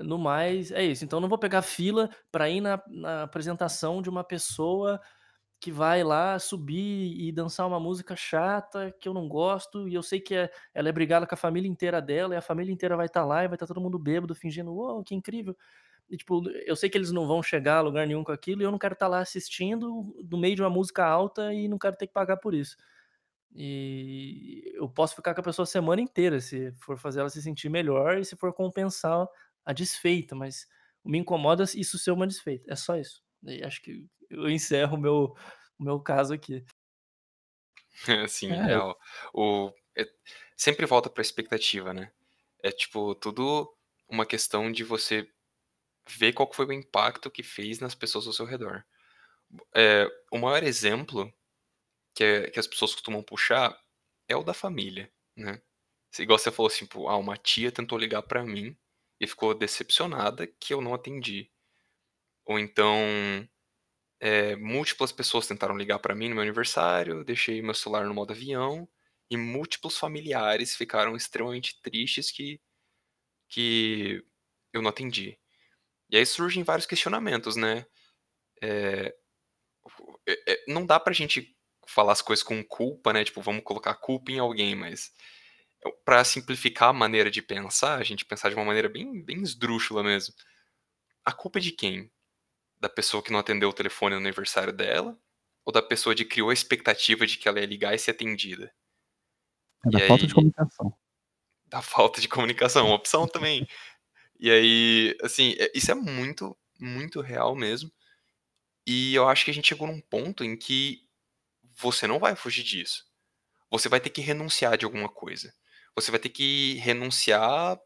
No mais, é isso. Então não vou pegar fila para ir na, na apresentação de uma pessoa que vai lá subir e dançar uma música chata que eu não gosto, e eu sei que é, ela é brigada com a família inteira dela, e a família inteira vai estar tá lá e vai estar tá todo mundo bêbado, fingindo, uou, que incrível. E, tipo, eu sei que eles não vão chegar a lugar nenhum com aquilo, e eu não quero estar tá lá assistindo no meio de uma música alta e não quero ter que pagar por isso. E eu posso ficar com a pessoa a semana inteira se for fazer ela se sentir melhor e se for compensar a desfeita, mas me incomoda isso ser uma desfeita. É só isso. E acho que eu encerro o meu, o meu caso aqui. Sim, É. real. O, é- sempre volta pra expectativa, né? É tipo, tudo uma questão de você ver qual foi o impacto que fez nas pessoas ao seu redor. É, o maior exemplo que, é- que as pessoas costumam puxar é o da família, né? Se- Igual você falou assim, ah, uma tia tentou ligar pra mim e ficou decepcionada que eu não atendi. Ou então, é, múltiplas pessoas tentaram ligar pra mim no meu aniversário, deixei meu celular no modo avião e múltiplos familiares ficaram extremamente tristes que, que eu não atendi. E aí surgem vários questionamentos, né? É, é, é, não dá pra gente falar as coisas com culpa, né? Tipo, vamos colocar culpa em alguém, mas pra simplificar a maneira de pensar, a gente pensar de uma maneira bem, bem esdrúxula mesmo. A culpa é de quem? Da pessoa que não atendeu o telefone no aniversário dela? Ou da pessoa que criou a expectativa de que ela ia ligar e ser atendida? É da E falta aí- de comunicação. da falta de comunicação, uma opção também. E aí, assim, é- isso é muito, muito real mesmo. E eu acho que a gente chegou num ponto em que você não vai fugir disso. Você vai ter que renunciar de alguma coisa. Você vai ter que renunciar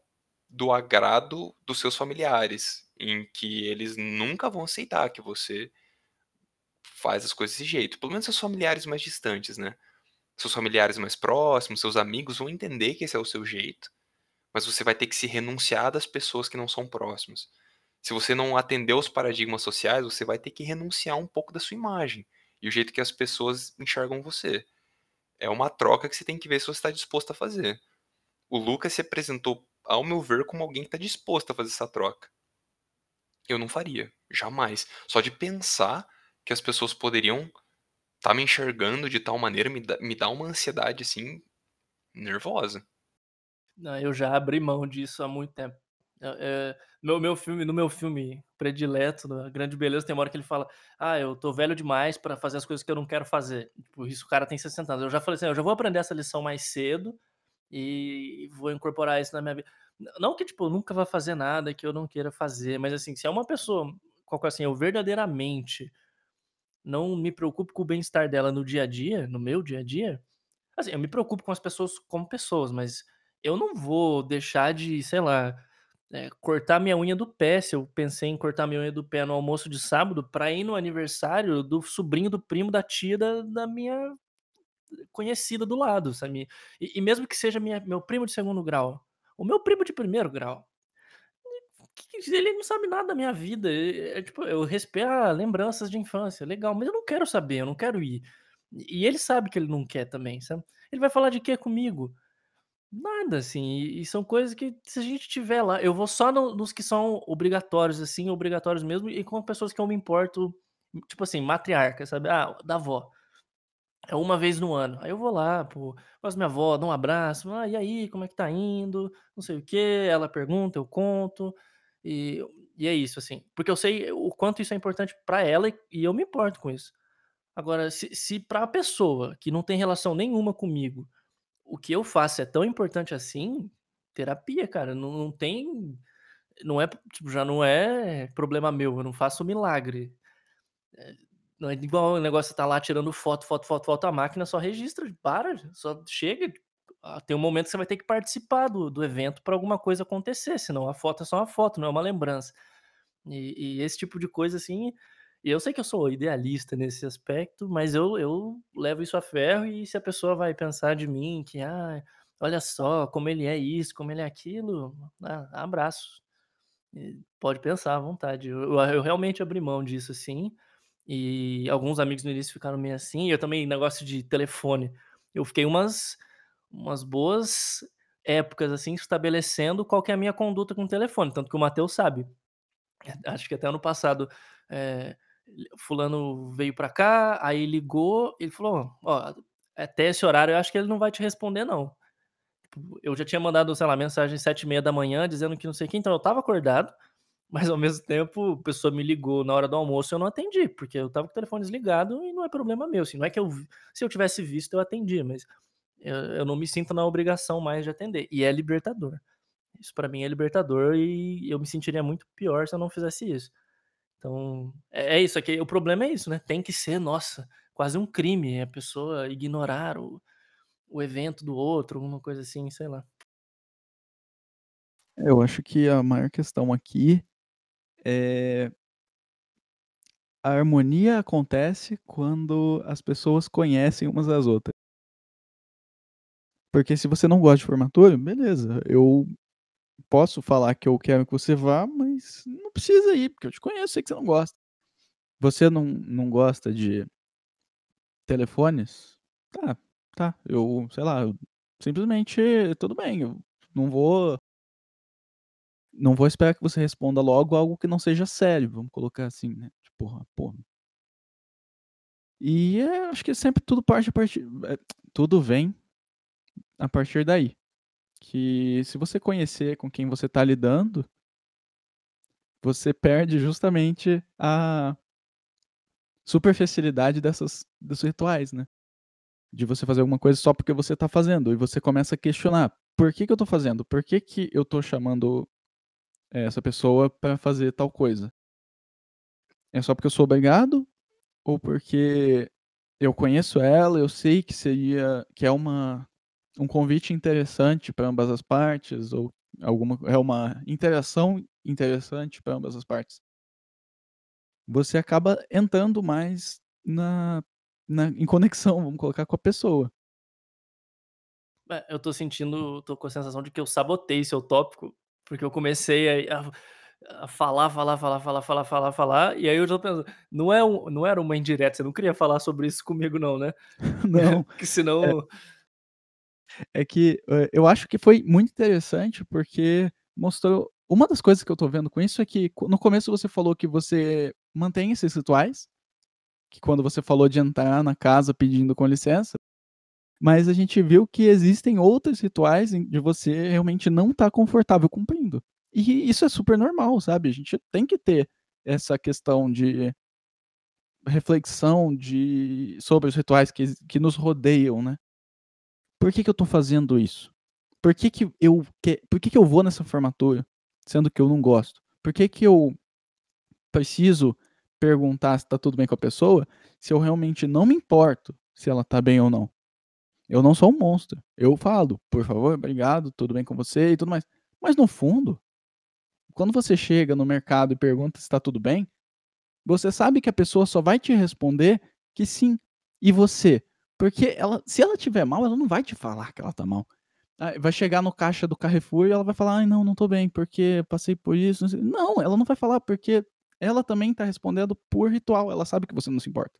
do agrado dos seus familiares, em que eles nunca vão aceitar que você faz as coisas desse jeito. Pelo menos seus familiares mais distantes, né? Seus familiares mais próximos, seus amigos vão entender que esse é o seu jeito, mas você vai ter que se renunciar das pessoas que não são próximas. Se você não atender os paradigmas sociais, você vai ter que renunciar um pouco da sua imagem e o jeito que as pessoas enxergam você. É uma troca que você tem que ver se você está disposto a fazer. O Lucas se apresentou, ao meu ver, como alguém que está disposto a fazer essa troca. Eu não faria, jamais. Só de pensar que as pessoas poderiam estar me enxergando de tal maneira me dá, me dá uma ansiedade assim nervosa. Não, eu já abri mão disso há muito tempo. É, é, meu, meu filme, no meu filme predileto, da Grande Beleza, tem uma hora que ele fala: Ah, eu tô velho demais pra fazer as coisas que eu não quero fazer. Tipo, isso o cara tem 60 anos. Eu já falei assim: eu já vou aprender essa lição mais cedo e vou incorporar isso na minha vida. Não que, tipo, eu nunca vá fazer nada que eu não queira fazer, mas assim, se é uma pessoa, qual é assim, eu verdadeiramente não me preocupo com o bem-estar dela no dia a dia, no meu dia a dia, assim, eu me preocupo com as pessoas como pessoas, mas eu não vou deixar de, sei lá, eh, cortar minha unha do pé, se eu pensei em cortar minha unha do pé no almoço de sábado, pra ir no aniversário do sobrinho do primo da tia da, da minha conhecida do lado, sabe? E, e mesmo que seja minha, meu primo de segundo grau, o meu primo de primeiro grau, ele não sabe nada da minha vida. É, tipo, eu respeito ah, lembranças de infância, legal, mas eu não quero saber, eu não quero ir. E ele sabe que ele não quer também, sabe? Ele vai falar de quê comigo? Nada, assim, e, e são coisas que se a gente tiver lá, eu vou só no- nos que são obrigatórios, assim, obrigatórios mesmo, e com pessoas que eu me importo, tipo assim, matriarca, sabe? Ah, da avó. É uma vez no ano. Aí eu vou lá, pô, da minha avó, dou um abraço, ah, e aí, como é que tá indo? Não sei o quê. Ela pergunta, eu conto. E, e é isso, assim. Porque eu sei o quanto isso é importante pra ela e, eu me importo com isso. Agora, se, se pra pessoa que não tem relação nenhuma comigo, o que eu faço é tão importante assim, terapia, cara, não, não tem. Não é, tipo, já não é problema meu, eu não faço milagre. Não é igual o negócio, tá lá tirando foto, foto, foto, foto, a máquina só registra, para, só chega. ah, Tem um momento que você vai ter que participar do, do evento para alguma coisa acontecer, senão a foto é só uma foto, não é uma lembrança. E, e esse tipo de coisa, assim, eu sei que eu sou idealista nesse aspecto, mas eu, eu levo isso a ferro e se a pessoa vai pensar de mim que, ah, olha só como ele é isso, como ele é aquilo, ah, abraço. Pode pensar à vontade. Eu- eu realmente abri mão disso, assim. E alguns amigos no início ficaram meio assim. Eu também, negócio de telefone. Eu fiquei umas, umas boas épocas, assim, estabelecendo qual que é a minha conduta com o telefone. Tanto que o Matheus sabe. Acho que até ano passado, eh, fulano veio pra cá, aí ligou, ele falou: "Ó, até esse horário eu acho que ele não vai te responder não". Tipo, eu já tinha mandado, sei lá, mensagem às 7h30 dizendo que não sei o quê, então eu estava acordado, mas ao mesmo tempo a pessoa me ligou na hora do almoço e eu não atendi, porque eu estava com o telefone desligado e não é problema meu, assim, não é que eu se eu tivesse visto eu atendi, mas eu eu não me sinto na obrigação mais de atender, e é libertador. Isso pra mim é libertador e eu me sentiria muito pior se eu não fizesse isso. Então, é é isso, aqui o problema é isso, né, tem que ser, nossa, quase um crime a pessoa ignorar o o evento do outro, alguma coisa assim, sei lá. Eu acho que a maior questão aqui é a harmonia acontece quando as pessoas conhecem umas às outras. Porque se você não gosta de formatura, beleza, eu posso falar que eu quero que você vá, mas não precisa ir, porque eu te conheço, sei que você não gosta. Você não não gosta de telefones? Tá, tá, eu, sei lá, eu simplesmente tudo bem, eu não vou não vou esperar que você responda logo algo que não seja sério, vamos colocar assim, né, tipo, ah, pô E é, acho que sempre tudo parte a partir eh, tudo vem a partir daí. Que se você conhecer com quem você tá lidando você perde justamente a superficialidade dessas dos rituais, né. De você fazer alguma coisa só porque você tá fazendo, e você começa a questionar: "Por que que eu tô fazendo? Por que que eu tô chamando essa pessoa pra fazer tal coisa?" É só porque eu sou obrigado? Ou porque eu conheço ela, eu sei que seria que é uma um convite interessante pra ambas as partes, ou alguma é uma interação interessante pra ambas as partes. Você acaba entrando mais na na em conexão, vamos colocar, com a pessoa. É, eu tô sentindo tô com a sensação de que eu sabotei seu tópico, porque eu comecei a a a falar, falar, falar, falar, falar, falar, falar, e aí eu já pensando, não é um não era uma indireta, você não queria falar sobre isso comigo não, né? Não. Que É senão é que, eh, eu acho que foi muito interessante, porque mostrou uma das coisas que eu tô vendo com isso é que no começo você falou que você mantém esses rituais, que quando você falou de entrar na casa pedindo com licença, mas a gente viu que existem outros rituais de você realmente não estar confortável cumprindo. E isso é super normal, sabe, a gente tem que ter essa questão de reflexão de sobre os rituais que que nos rodeiam, né. Por que que eu tô fazendo isso? Por que que eu que por que que eu vou nessa formatura, sendo que eu não gosto? Por que que eu preciso perguntar se tá tudo bem com a pessoa, se eu realmente não me importo se ela tá bem ou não? Eu não sou um monstro, eu falo: "Por favor, obrigado, tudo bem com você?" e tudo mais. Mas no fundo, quando você chega no mercado e pergunta se tá tudo bem, você sabe que a pessoa só vai te responder que sim. E você? Porque ela se ela estiver mal, ela não vai te falar que ela tá mal. Vai chegar no caixa do Carrefour e ela vai falar: "Ai não, não tô bem, porque passei por isso, não sei" não, ela não vai falar, porque ela também tá respondendo por ritual, ela sabe que você não se importa.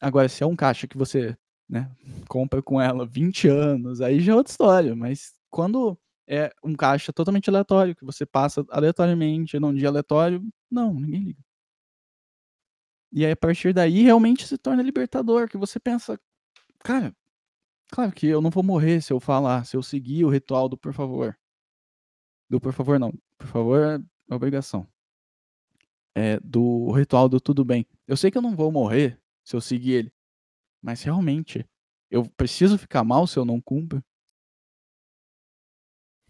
Agora se é um caixa que você, né, compra com ela 20 anos, aí já é outra história, mas quando é um caixa totalmente aleatório, que você passa aleatoriamente num dia aleatório, não, ninguém liga. E aí a partir daí realmente se torna libertador, que você pensa: "Cara, claro que eu não vou morrer se eu falar, se eu seguir o ritual do por favor". Do por favor não, por favor é obrigação. É, do ritual do tudo bem. Eu sei que eu não vou morrer se eu seguir ele, mas realmente, eu preciso ficar mal se eu não cumpro?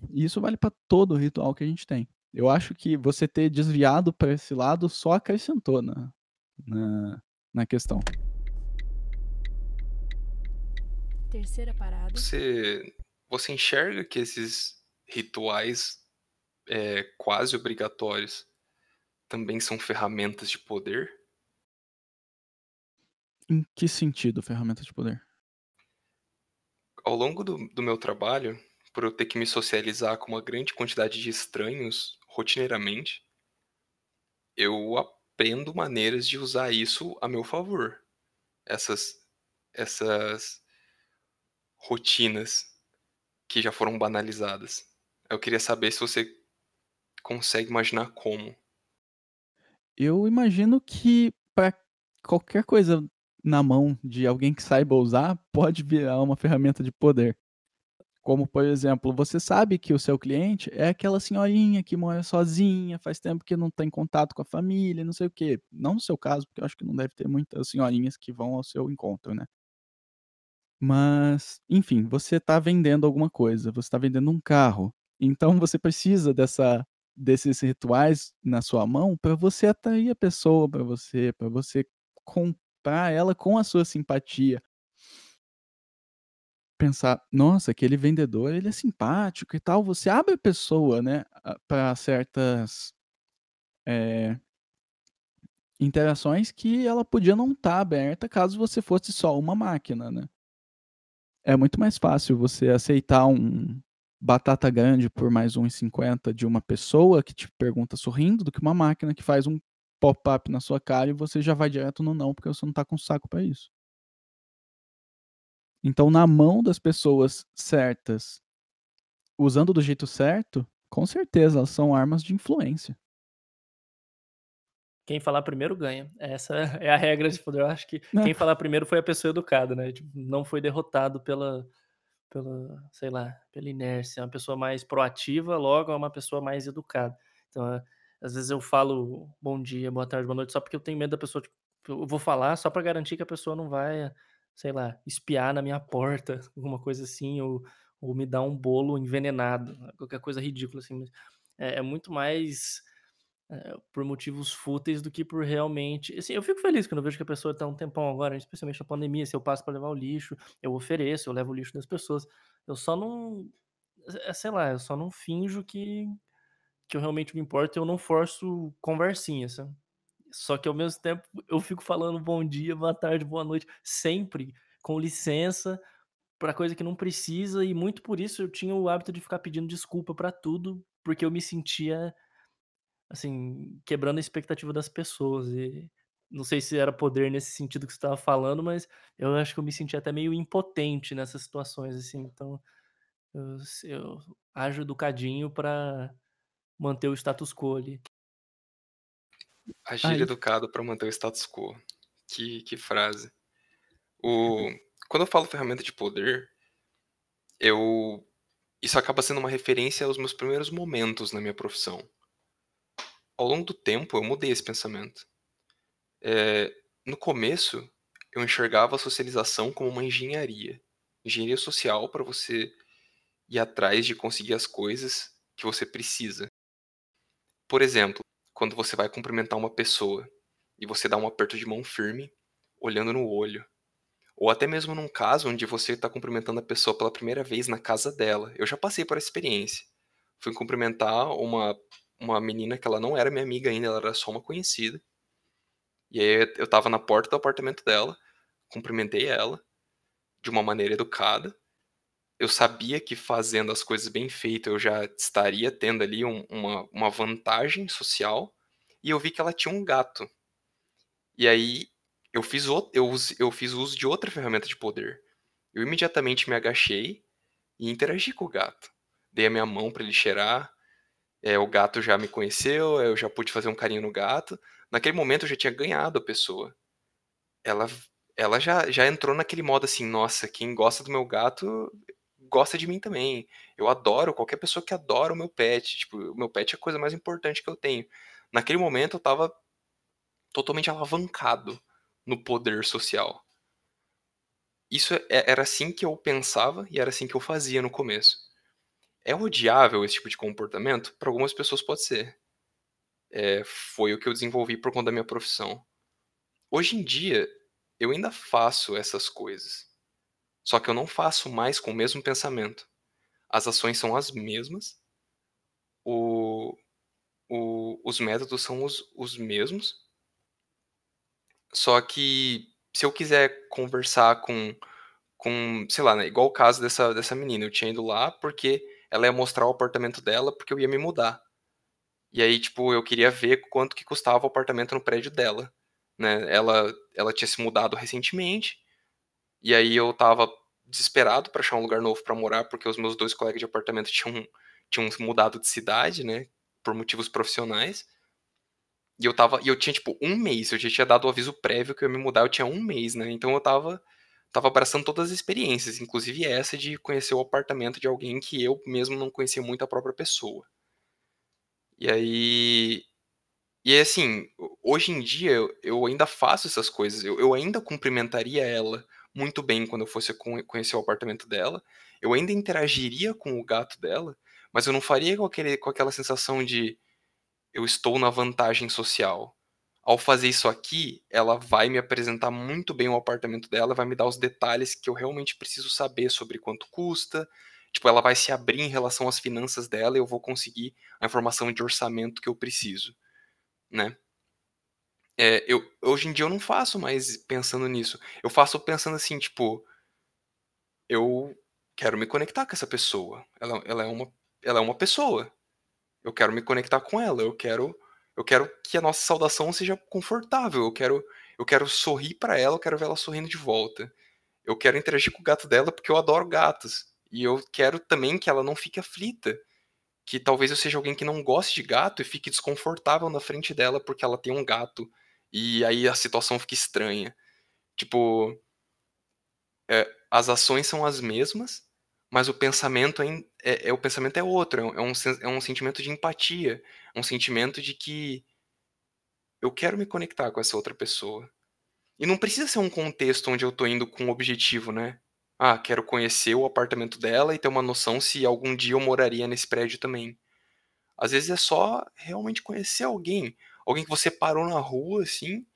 E isso vale pra todo ritual que a gente tem. Eu acho que você ter desviado pra esse lado só acrescentou na na na questão. Terceira parada. Você você enxerga que esses rituais, eh, quase obrigatórios, também são ferramentas de poder? Em que sentido ferramenta de poder? Ao longo do do meu trabalho, por eu ter que me socializar com uma grande quantidade de estranhos rotineiramente eu aprendo maneiras de usar isso a meu favor. Essas essas rotinas que já foram banalizadas. Eu queria saber se você consegue imaginar como. Eu imagino que pra qualquer coisa na mão de alguém que saiba usar, pode virar uma ferramenta de poder. Como, por exemplo, você sabe que o seu cliente é aquela senhorinha que mora sozinha, faz tempo que não tem contato com a família, não sei o quê. Não no seu caso, porque eu acho que não deve ter muitas senhorinhas que vão ao seu encontro, né. Mas, enfim, você tá vendendo alguma coisa, você tá vendendo um carro, Então você precisa dessa desses rituais na sua mão para você atrair a pessoa para você, para você comprar ela com a sua simpatia. Pensar: "Nossa, aquele vendedor ele é simpático e tal", você abre a pessoa, né, para certas, eh interações que ela podia não estar aberta caso você fosse só uma máquina, né. É muito mais fácil você aceitar um batata grande por mais 1,50 de uma pessoa que te pergunta sorrindo, do que uma máquina que faz um pop-up na sua cara e você já vai direto no não, porque você não tá com saco para isso. Então na mão das pessoas certas, usando do jeito certo, com certeza elas são armas de influência. Quem falar primeiro ganha. Essa é a regra de poder. Eu acho que quem falar primeiro foi a pessoa educada, né? Tipo, não foi derrotado pela, pela, sei lá, pela inércia. É uma pessoa mais proativa, logo é uma pessoa mais educada. Então, é, às vezes eu falo bom dia, boa tarde, boa noite, só porque eu tenho medo da pessoa. Tipo, eu vou falar só para garantir que a pessoa não vai, sei lá, espiar na minha porta, alguma coisa assim, ou, ou me dar um bolo envenenado, qualquer coisa ridícula assim. É, é muito mais é, por motivos fúteis do que por realmente. Assim, eu fico feliz quando eu vejo que a pessoa está um tempão agora, especialmente na pandemia. Se eu passo para levar o lixo, eu ofereço, eu levo o lixo das pessoas. Eu só não. É, sei lá, eu só não finjo que, que eu realmente me importo eu não forço conversinha, sabe? Só que ao mesmo tempo eu fico falando bom dia, boa tarde, boa noite, sempre com licença, para coisa que não precisa, e muito por isso eu tinha o hábito de ficar pedindo desculpa para tudo, porque eu me sentia Assim, quebrando a expectativa das pessoas e não sei se era poder nesse sentido que você estava falando, mas eu acho que eu me senti até meio impotente nessas situações, assim, então eu, eu ajo educadinho para manter o status quo ali. Agir Aí. educado para manter o status quo. Que, que frase. O, quando eu falo ferramenta de poder, eu isso acaba sendo uma referência aos meus primeiros momentos na minha profissão ao longo do tempo eu mudei esse pensamento. É, no começo, eu enxergava a socialização como uma engenharia. Engenharia social para você ir atrás de conseguir as coisas que você precisa. Por exemplo, quando você vai cumprimentar uma pessoa e você dá um aperto de mão firme, olhando no olho. Ou até mesmo num caso onde você está cumprimentando a pessoa pela primeira vez na casa dela. Eu já passei por essa experiência. Fui cumprimentar uma uma menina que ela não era minha amiga ainda, ela era só uma conhecida. E aí eu tava na porta do apartamento dela, cumprimentei ela de uma maneira educada. Eu sabia que fazendo as coisas bem feitas eu já estaria tendo ali um, uma, uma vantagem social. E eu vi que ela tinha um gato. E aí eu fiz, o, eu, eu fiz uso de outra ferramenta de poder. Eu imediatamente me agachei e interagi com o gato. Dei a minha mão para ele cheirar, é, o gato já me conheceu, eu já pude fazer um carinho no gato. Naquele momento eu já tinha ganhado a pessoa. Ela, ela já, já entrou naquele modo assim, nossa, quem gosta do meu gato gosta de mim também. Eu adoro qualquer pessoa que adora o meu pet. Tipo, o meu pet é a coisa mais importante que eu tenho. Naquele momento eu tava totalmente alavancado no poder social. Isso é, era assim que eu pensava e era assim que eu fazia no começo. É odiável esse tipo de comportamento? Para algumas pessoas pode ser. É, foi o que eu desenvolvi por conta da minha profissão. Hoje em dia, eu ainda faço essas coisas. Só que eu não faço mais com o mesmo pensamento. As ações são as mesmas, o, o, os métodos são os, os mesmos. Só que se eu quiser conversar com, com sei lá, né, igual o caso dessa, dessa menina, eu tinha ido lá porque ela ia mostrar o apartamento dela porque eu ia me mudar. E aí, tipo, eu queria ver quanto que custava o apartamento no prédio dela. Né? Ela, ela tinha se mudado recentemente, e aí eu tava desesperado para achar um lugar novo para morar, porque os meus dois colegas de apartamento tinham, tinham mudado de cidade, né? Por motivos profissionais. E eu tava. E eu tinha, tipo, um mês. Eu já tinha dado o aviso prévio que eu ia me mudar, eu tinha um mês, né? Então eu tava tava abraçando todas as experiências, inclusive essa de conhecer o apartamento de alguém que eu mesmo não conhecia muito a própria pessoa. E aí. E assim, hoje em dia eu, ainda faço essas coisas, eu, ainda cumprimentaria ela muito bem quando eu fosse conhecer o apartamento dela, eu ainda interagiria com o gato dela, mas eu não faria com, aquele, com aquela sensação de eu estou na vantagem social. Ao fazer isso aqui, ela vai me apresentar muito bem o apartamento dela, vai me dar os detalhes que eu realmente preciso saber sobre quanto custa. Tipo, ela vai se abrir em relação às finanças dela e eu vou conseguir a informação de orçamento que eu preciso, né? É, eu, hoje em dia eu não faço mais pensando nisso. Eu faço pensando assim, tipo, eu quero me conectar com essa pessoa. Ela, ela, é, uma, ela é uma pessoa. Eu quero me conectar com ela. Eu quero eu quero que a nossa saudação seja confortável. Eu quero eu quero sorrir para ela, eu quero ver ela sorrindo de volta. Eu quero interagir com o gato dela porque eu adoro gatos. E eu quero também que ela não fique aflita. Que talvez eu seja alguém que não goste de gato e fique desconfortável na frente dela porque ela tem um gato. E aí a situação fica estranha. Tipo, é, as ações são as mesmas, mas o pensamento é, é, é o pensamento é outro, é um, é um sentimento de empatia, é um sentimento de que eu quero me conectar com essa outra pessoa. E não precisa ser um contexto onde eu tô indo com um objetivo, né? Ah, quero conhecer o apartamento dela e ter uma noção se algum dia eu moraria nesse prédio também. Às vezes é só realmente conhecer alguém, alguém que você parou na rua assim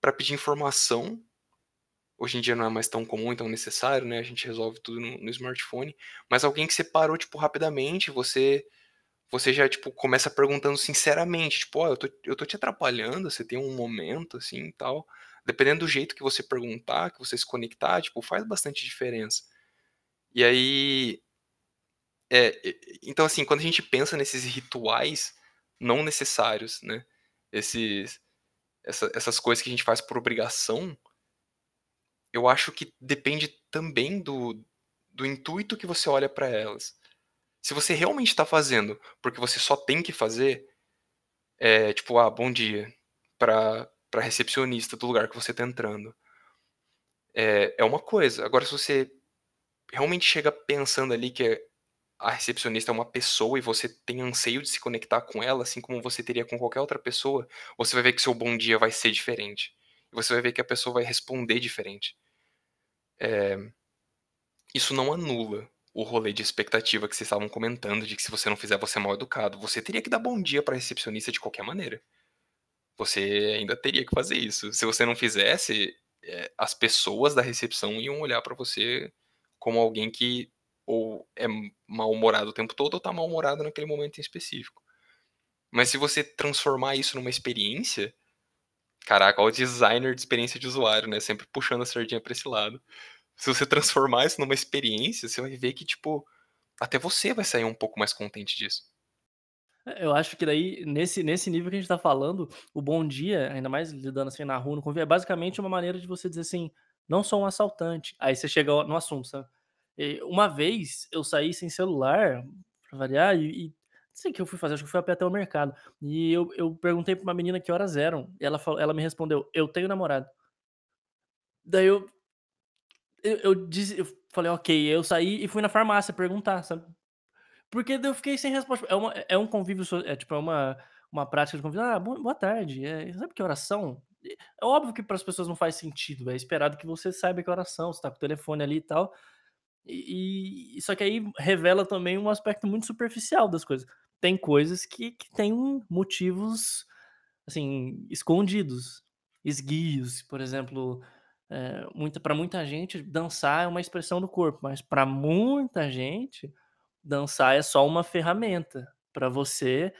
para pedir informação hoje em dia não é mais tão comum, tão necessário, né? A gente resolve tudo no, no smartphone. Mas alguém que você parou, tipo, rapidamente, você você já, tipo, começa perguntando sinceramente, tipo, ó, oh, eu, tô, eu tô te atrapalhando, você tem um momento, assim, e tal. Dependendo do jeito que você perguntar, que você se conectar, tipo, faz bastante diferença. E aí... É, então, assim, quando a gente pensa nesses rituais não necessários, né? Esses, essa, essas coisas que a gente faz por obrigação, eu acho que depende também do, do intuito que você olha para elas. Se você realmente está fazendo porque você só tem que fazer, é tipo, ah, bom dia, para para recepcionista do lugar que você está entrando. É, é uma coisa. Agora, se você realmente chega pensando ali que a recepcionista é uma pessoa e você tem anseio de se conectar com ela, assim como você teria com qualquer outra pessoa, você vai ver que seu bom dia vai ser diferente. E você vai ver que a pessoa vai responder diferente é, isso não anula o rolê de expectativa que vocês estavam comentando, de que se você não fizer, você é mal educado. Você teria que dar bom dia para recepcionista de qualquer maneira. Você ainda teria que fazer isso. Se você não fizesse, é, as pessoas da recepção iam olhar para você como alguém que ou é mal-humorado o tempo todo ou tá mal-humorado naquele momento em específico. Mas se você transformar isso numa experiência, Caraca, olha o designer de experiência de usuário, né? Sempre puxando a sardinha pra esse lado. Se você transformar isso numa experiência, você vai ver que, tipo, até você vai sair um pouco mais contente disso. É, eu acho que daí, nesse, nesse nível que a gente tá falando, o bom dia, ainda mais lidando assim na rua, no convívio, é basicamente uma maneira de você dizer assim, não sou um assaltante. Aí você chega no assunto, sabe? Uma vez eu saí sem celular, pra variar, e, e sei que eu fui fazer, acho que eu fui a pé até o mercado. E eu, eu perguntei pra uma menina que horas eram. E ela, falou, ela me respondeu, eu tenho namorado. Daí eu. Eu, eu, disse, eu falei, ok, eu saí e fui na farmácia perguntar, sabe? Porque eu fiquei sem resposta. É, uma, é um convívio, é tipo, é uma, uma prática de convívio. Ah, boa, boa tarde. É, sabe que oração? É óbvio que para as pessoas não faz sentido. É esperado que você saiba que oração, você tá com o telefone ali e tal. E, e, só que aí revela também um aspecto muito superficial das coisas tem coisas que, que têm motivos, assim, escondidos, esguios, por exemplo, é, muita, para muita gente, dançar é uma expressão do corpo, mas para muita gente, dançar é só uma ferramenta para você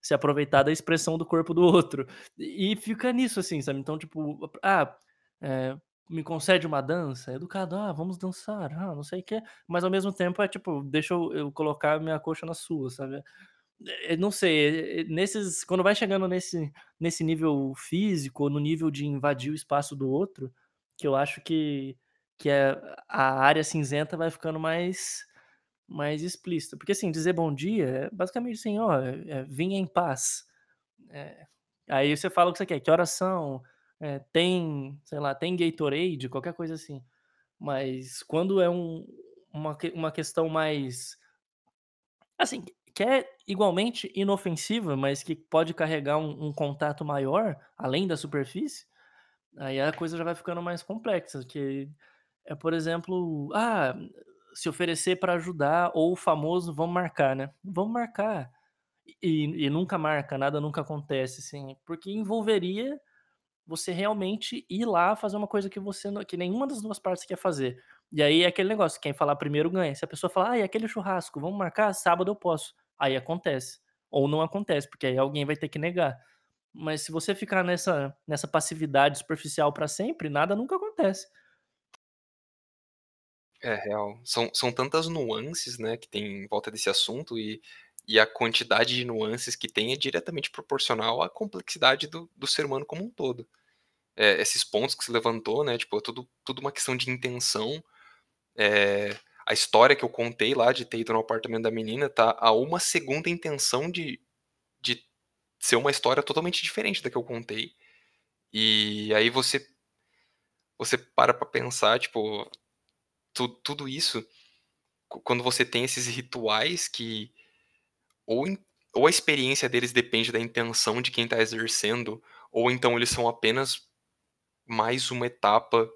se aproveitar da expressão do corpo do outro. E fica nisso, assim, sabe? Então, tipo, ah, é, me concede uma dança, é educado, ah, vamos dançar, ah, não sei o que, mas ao mesmo tempo é tipo, deixa eu, eu colocar minha coxa na sua, sabe? É, não sei, nesses, quando vai chegando nesse, nesse nível físico, no nível de invadir o espaço do outro, que eu acho que, que é, a área cinzenta vai ficando mais mais explícita. Porque assim, dizer bom dia é basicamente assim, ó, é, é, vinha em paz. É, aí você fala o que você quer, que oração, é, tem, sei lá, tem Gatorade, qualquer coisa assim. Mas quando é um, uma, uma questão mais. Assim, que é igualmente inofensiva, mas que pode carregar um, um contato maior, além da superfície, aí a coisa já vai ficando mais complexa. Que é, por exemplo, ah, se oferecer para ajudar ou o famoso vamos marcar, né? Vamos marcar. E, e nunca marca, nada nunca acontece, assim, porque envolveria você realmente ir lá fazer uma coisa que você não, que nenhuma das duas partes quer fazer. E aí é aquele negócio, quem falar primeiro ganha. Se a pessoa falar, ah, e aquele churrasco, vamos marcar? Sábado eu posso. Aí acontece. Ou não acontece, porque aí alguém vai ter que negar. Mas se você ficar nessa, nessa passividade superficial para sempre, nada nunca acontece. É real. São, são tantas nuances, né, que tem em volta desse assunto e, e a quantidade de nuances que tem é diretamente proporcional à complexidade do, do ser humano como um todo. É, esses pontos que se levantou, né, tipo, é tudo, tudo uma questão de intenção. É, a história que eu contei lá de ter ido no apartamento da menina tá a uma segunda intenção de, de ser uma história totalmente diferente da que eu contei. E aí você você para pra pensar, tipo, tu, tudo isso, quando você tem esses rituais que ou, ou a experiência deles depende da intenção de quem está exercendo, ou então eles são apenas mais uma etapa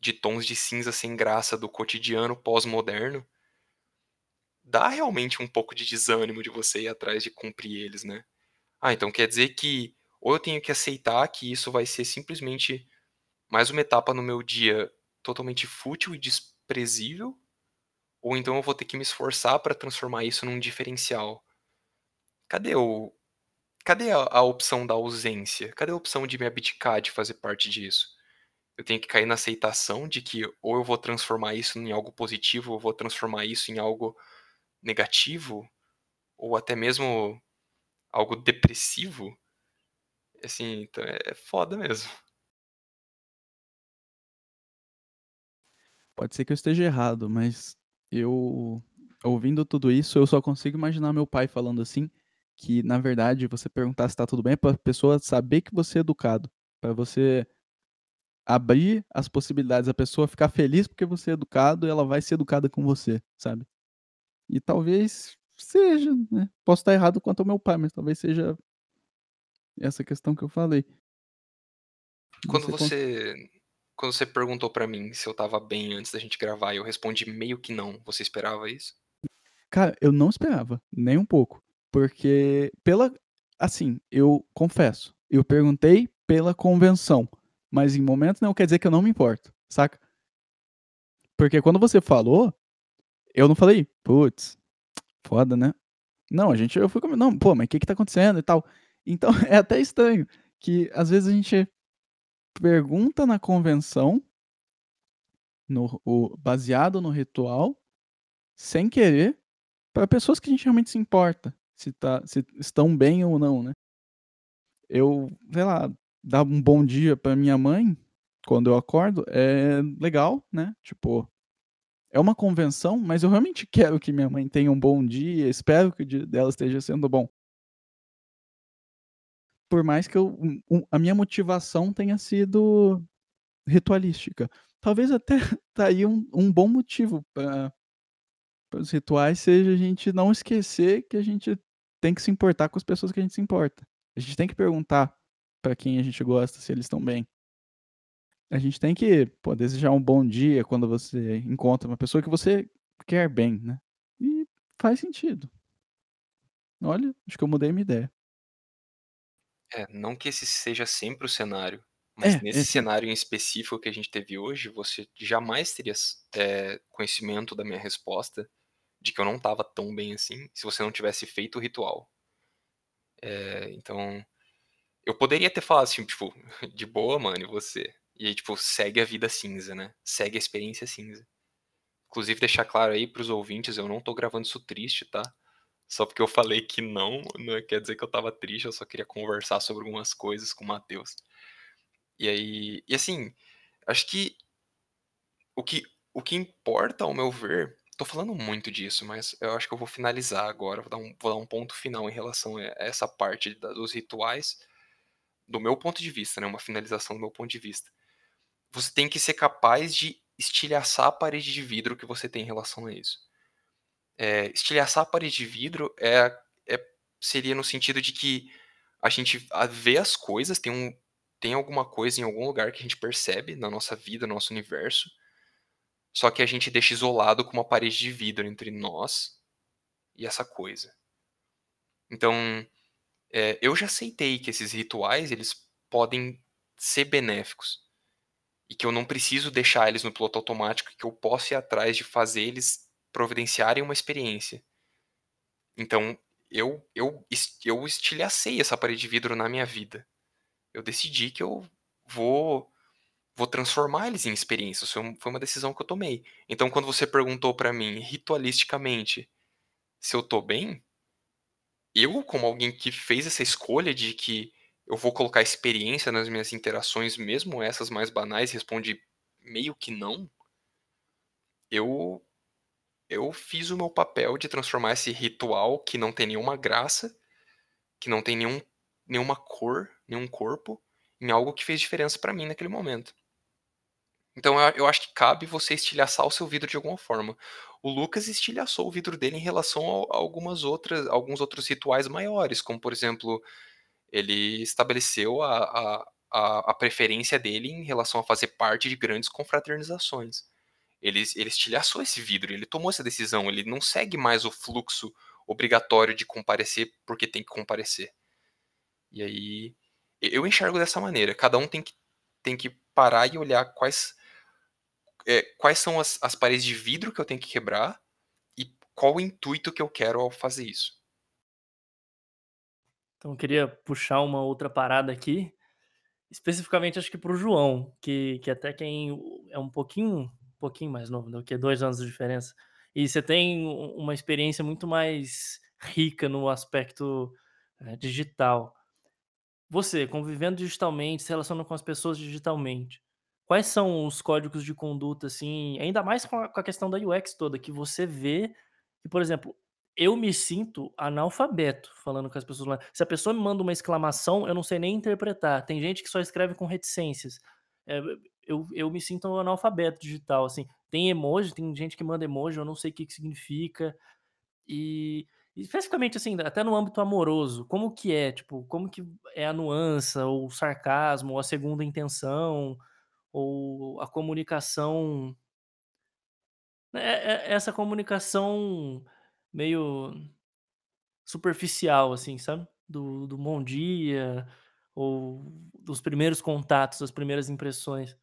de tons de cinza sem graça do cotidiano pós-moderno, dá realmente um pouco de desânimo de você ir atrás de cumprir eles, né? Ah, então quer dizer que ou eu tenho que aceitar que isso vai ser simplesmente mais uma etapa no meu dia totalmente fútil e desprezível, ou então eu vou ter que me esforçar para transformar isso num diferencial. Cadê o cadê a, a opção da ausência? Cadê a opção de me abdicar de fazer parte disso? Eu tenho que cair na aceitação de que ou eu vou transformar isso em algo positivo, ou eu vou transformar isso em algo negativo, ou até mesmo algo depressivo. Assim, então é foda mesmo. Pode ser que eu esteja errado, mas eu, ouvindo tudo isso, eu só consigo imaginar meu pai falando assim, que na verdade você perguntar se tá tudo bem é pra pessoa saber que você é educado, para você abrir as possibilidades, a pessoa ficar feliz porque você é educado, ela vai ser educada com você, sabe? E talvez seja, né? Posso estar errado quanto ao meu pai, mas talvez seja essa questão que eu falei. Quando você, quando você perguntou para mim se eu tava bem antes da gente gravar, eu respondi meio que não. Você esperava isso? Cara, eu não esperava, nem um pouco. Porque, pela. Assim, eu confesso, eu perguntei pela convenção, mas em momentos não quer dizer que eu não me importo, saca? Porque quando você falou, eu não falei, putz, foda, né? Não, a gente, eu fui como, não, pô, mas o que que tá acontecendo e tal. Então, é até estranho que às vezes a gente pergunta na convenção, no, o, baseado no ritual, sem querer, para pessoas que a gente realmente se importa, se, tá, se estão bem ou não, né? Eu, sei lá, dar um bom dia para minha mãe quando eu acordo é legal, né? Tipo, é uma convenção, mas eu realmente quero que minha mãe tenha um bom dia, espero que o dia dela esteja sendo bom por mais que eu, a minha motivação tenha sido ritualística. Talvez até tá aí um, um bom motivo para os rituais seja a gente não esquecer que a gente tem que se importar com as pessoas que a gente se importa. A gente tem que perguntar para quem a gente gosta se eles estão bem. A gente tem que pô, desejar um bom dia quando você encontra uma pessoa que você quer bem, né? E faz sentido. Olha, acho que eu mudei minha ideia. É, não que esse seja sempre o cenário, mas É, nesse esse cenário em específico que a gente teve hoje, você jamais teria é, conhecimento da minha resposta de que eu não estava tão bem assim se você não tivesse feito o ritual. É, então, eu poderia ter falado assim, tipo, de boa, mano, e você? E aí, tipo, segue a vida cinza, né? Segue a experiência cinza. Inclusive, deixar claro aí pros ouvintes, eu não tô gravando isso triste, tá? Só porque eu falei que não, não quer dizer que eu tava triste, eu só queria conversar sobre algumas coisas com o Matheus. E aí, e assim, acho que o que o que importa, ao meu ver, tô falando muito disso, mas eu acho que eu vou finalizar agora, vou dar um, vou dar um ponto final em relação a essa parte da, dos rituais, do meu ponto de vista, né, uma finalização do meu ponto de vista. Você tem que ser capaz de estilhaçar a parede de vidro que você tem em relação a isso. É, estilhaçar a parede de vidro é, é, seria no sentido de que a gente vê as coisas, tem, um, tem alguma coisa em algum lugar que a gente percebe na nossa vida, no nosso universo, só que a gente deixa isolado com uma parede de vidro entre nós e essa coisa. Então, é, eu já aceitei que esses rituais eles podem ser benéficos e que eu não preciso deixar eles no piloto automático, que eu posso ir atrás de fazer eles providenciarem uma experiência. Então, eu, eu, eu estilhacei essa parede de vidro na minha vida. Eu decidi que eu vou vou transformar eles em experiências. Foi uma decisão que eu tomei. Então, quando você perguntou para mim, ritualisticamente, se eu tô bem, eu, como alguém que fez essa escolha de que eu vou colocar experiência nas minhas interações, mesmo essas mais banais, responde meio que não. Eu eu fiz o meu papel de transformar esse ritual que não tem nenhuma graça, que não tem nenhum, nenhuma cor, nenhum corpo, em algo que fez diferença para mim naquele momento. Então eu acho que cabe você estilhaçar o seu vidro de alguma forma. O Lucas estilhaçou o vidro dele em relação a algumas outras, alguns outros rituais maiores, como por exemplo, ele estabeleceu a, a, a, a preferência dele em relação a fazer parte de grandes confraternizações. Ele, ele estilhaçou esse vidro, ele tomou essa decisão, ele não segue mais o fluxo obrigatório de comparecer porque tem que comparecer. E aí, eu enxergo dessa maneira. Cada um tem que, tem que parar e olhar quais é, quais são as, as paredes de vidro que eu tenho que quebrar e qual o intuito que eu quero ao fazer isso. Então eu queria puxar uma outra parada aqui, especificamente acho que para o João, que, que até quem é um pouquinho, um pouquinho mais novo, do que dois anos de diferença, e você tem uma experiência muito mais rica no aspecto é, digital. Você, convivendo digitalmente, se relacionando com as pessoas digitalmente, Quais são os códigos de conduta, assim, ainda mais com a, com a questão da UX toda, que você vê que, por exemplo, eu me sinto analfabeto falando com as pessoas lá. Se a pessoa me manda uma exclamação, eu não sei nem interpretar. Tem gente que só escreve com reticências. É, eu, eu me sinto analfabeto digital, assim. Tem emoji, tem gente que manda emoji, eu não sei o que, que significa. E especificamente assim, até no âmbito amoroso, como que é, tipo, como que é a nuance, ou o sarcasmo, ou a segunda intenção, ou a comunicação é, é, essa comunicação meio superficial, assim, sabe? Do, do bom dia, ou dos primeiros contatos, das primeiras impressões.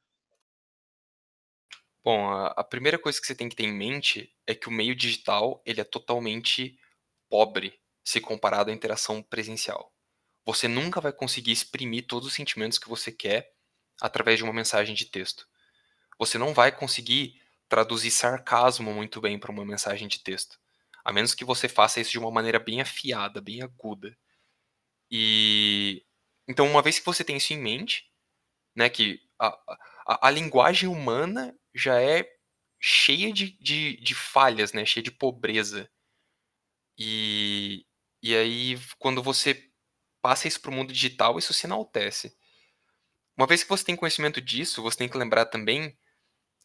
Bom, a, a primeira coisa que você tem que ter em mente é que o meio digital ele é totalmente pobre se comparado à interação presencial. Você nunca vai conseguir exprimir todos os sentimentos que você quer através de uma mensagem de texto. Você não vai conseguir traduzir sarcasmo muito bem para uma mensagem de texto, a menos que você faça isso de uma maneira bem afiada, bem aguda. E então, uma vez que você tem isso em mente, né, que a, a, a linguagem humana já é cheia de, de, de, falhas, né, cheia de pobreza. E, e aí, quando você passa isso para o mundo digital, isso se enaltece. Uma vez que você tem conhecimento disso, você tem que lembrar também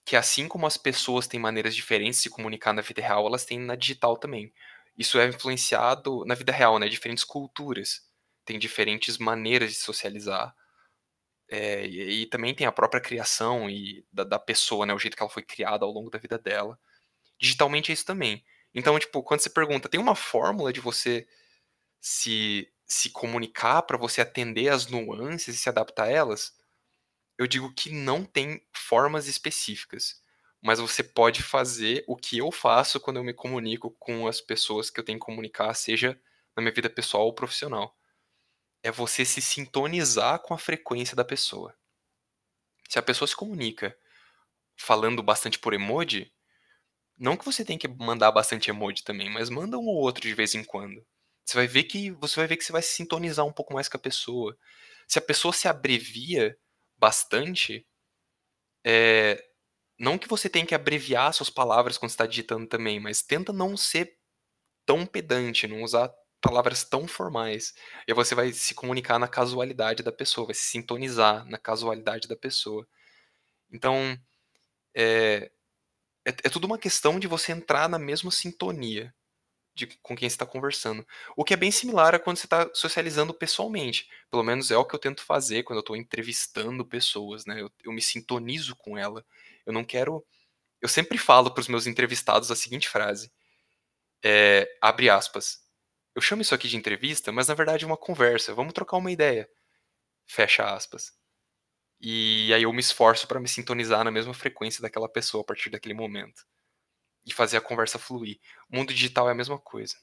que assim como as pessoas têm maneiras diferentes de se comunicar na vida real, elas têm na digital também. Isso é influenciado na vida real, né? Diferentes culturas têm diferentes maneiras de socializar. É, e, e, também tem a própria criação e da, da, pessoa, né? O jeito que ela foi criada ao longo da vida dela. Digitalmente é isso também. Então, tipo, quando você pergunta, tem uma fórmula de você se, se comunicar para você atender as nuances e se adaptar a elas? Eu digo que não tem formas específicas, mas você pode fazer o que eu faço quando eu me comunico com as pessoas que eu tenho que comunicar, seja na minha vida pessoal ou profissional. É você se sintonizar com a frequência da pessoa. Se a pessoa se comunica falando bastante por emoji, não que você tenha que mandar bastante emoji também, mas manda um ou outro de vez em quando. Você vai ver que você vai ver que você vai se sintonizar um pouco mais com a pessoa. Se a pessoa se abrevia, bastante, é, não que você tenha que abreviar suas palavras quando está digitando também, mas tenta não ser tão pedante, não usar palavras tão formais. E você vai se comunicar na casualidade da pessoa, vai se sintonizar na casualidade da pessoa. Então, é, é, é tudo uma questão de você entrar na mesma sintonia de, com quem você está conversando. O que é bem similar a quando você está socializando pessoalmente. Pelo menos é o que eu tento fazer quando eu estou entrevistando pessoas, né? Eu, eu, me sintonizo com ela. Eu não quero Eu sempre falo para os meus entrevistados a seguinte frase: é, abre aspas. Eu chamo isso aqui de entrevista, mas na verdade é uma conversa. Vamos trocar uma ideia. Fecha aspas. E aí eu me esforço para me sintonizar na mesma frequência daquela pessoa a partir daquele momento. E fazer a conversa fluir. O mundo digital é a mesma coisa.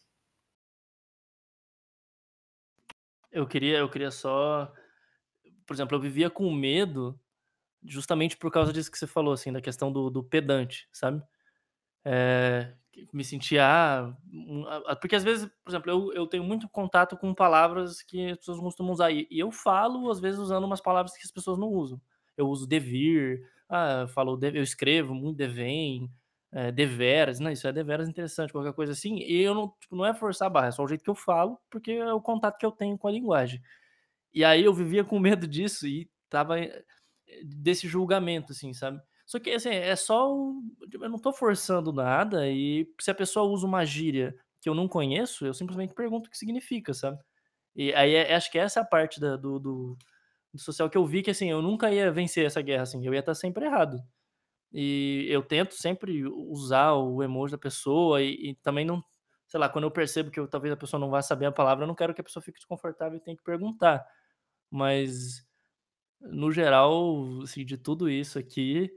Eu queria, eu queria só. Por exemplo, eu vivia com medo justamente por causa disso que você falou, assim, da questão do, do pedante, sabe? É, me sentia. ah, ah, porque às vezes, por exemplo, eu, eu tenho muito contato com palavras que as pessoas costumam usar. E, eu falo, às vezes, usando umas palavras que as pessoas não usam. Eu uso devir, ah, eu falo, eu escrevo muito devem, é, deveras, não, isso é deveras interessante, qualquer coisa assim. E eu não, tipo, não é forçar a barra, é só o jeito que eu falo, porque é o contato que eu tenho com a linguagem. E aí eu vivia com medo disso e tava eh, desse julgamento, assim, sabe? Só que, assim, é só. Eu não tô forçando nada e se a pessoa usa uma gíria que eu não conheço, eu simplesmente pergunto o que significa, sabe? E aí é- acho que essa é a parte da- do, do, do social que eu vi que, assim, eu nunca ia vencer essa guerra, assim, eu ia estar sempre errado. E eu tento sempre usar o emoji da pessoa e, e também não. Sei lá, quando eu percebo que eu- talvez a pessoa não vá saber a palavra, eu não quero que a pessoa fique desconfortável e tenha que perguntar. Mas, no geral, assim, de tudo isso aqui,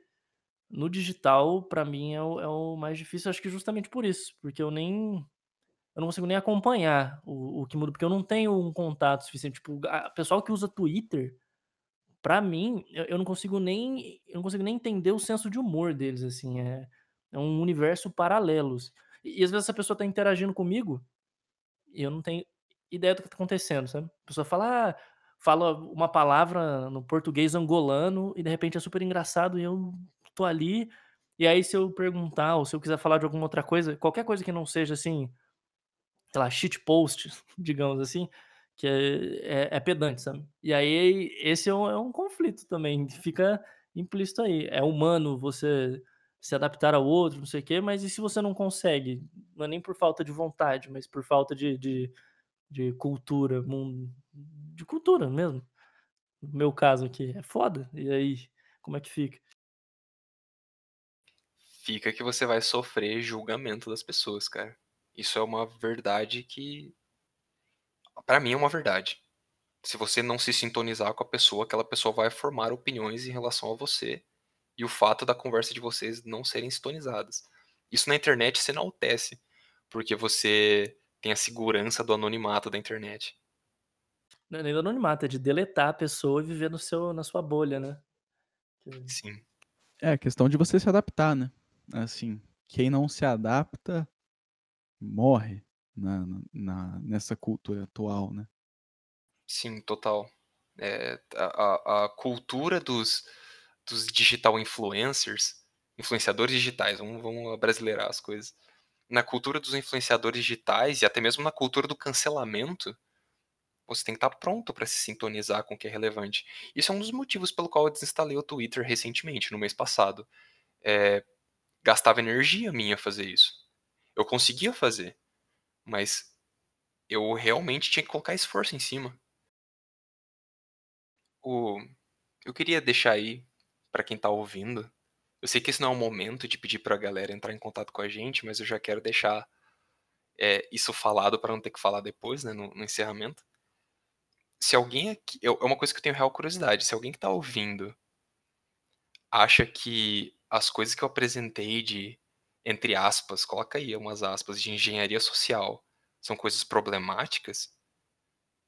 no digital, pra mim, é o, é o mais difícil, acho que justamente por isso, porque eu nem. Eu não consigo nem acompanhar o, o que muda, porque eu não tenho um contato suficiente. Tipo, a pessoal que usa Twitter, pra mim, eu, eu não consigo nem. Eu não consigo nem entender o senso de humor deles, assim. É, é um universo paralelo. E, e às vezes essa pessoa tá interagindo comigo e eu não tenho ideia do que tá acontecendo, sabe? A pessoa fala, fala uma palavra no português angolano e de repente é super engraçado e eu tô ali. E aí, se eu perguntar ou se eu quiser falar de alguma outra coisa, qualquer coisa que não seja assim, sei lá, shitpost, digamos assim, que é, é, é pedante, sabe? E aí, esse é um, é um conflito também, fica implícito aí. É humano você se adaptar ao outro, não sei o quê, mas e se você não consegue? Não é nem por falta de vontade, mas por falta de, de, de cultura, mun- de cultura mesmo. No meu caso aqui, é foda. E aí, como é que fica? Fica que você vai sofrer julgamento das pessoas, cara. Isso é uma verdade que. Pra mim é uma verdade. Se você não se sintonizar com a pessoa, aquela pessoa vai formar opiniões em relação a você e o fato da conversa de vocês não serem sintonizadas. Isso na internet se enaltece, porque você tem a segurança do anonimato da internet. Não é nem do anonimato, é de deletar a pessoa e viver no seu, na sua bolha, né? Sim. É questão de você se adaptar, né? Assim, quem não se adapta morre na, na- nessa cultura atual, né? Sim, total. É, a, a- cultura dos, dos digital influencers, influenciadores digitais, vamos, vamos abrasileirar as coisas. Na cultura dos influenciadores digitais e até mesmo na cultura do cancelamento, você tem que estar pronto para se sintonizar com o que é relevante. Isso é um dos motivos pelo qual eu desinstalei o Twitter recentemente, no mês passado. É, gastava energia minha fazer isso. Eu conseguia fazer, mas eu realmente tinha que colocar esforço em cima. O, eu queria deixar aí para quem tá ouvindo. Eu sei que esse não é o momento de pedir pra galera entrar em contato com a gente, mas eu já quero deixar é, isso falado para não ter que falar depois, né, no, no encerramento. Se alguém aqui. eu- É uma coisa que eu tenho real curiosidade. Se alguém que tá ouvindo acha que as coisas que eu apresentei de, entre aspas, coloca aí umas aspas, de engenharia social são coisas problemáticas,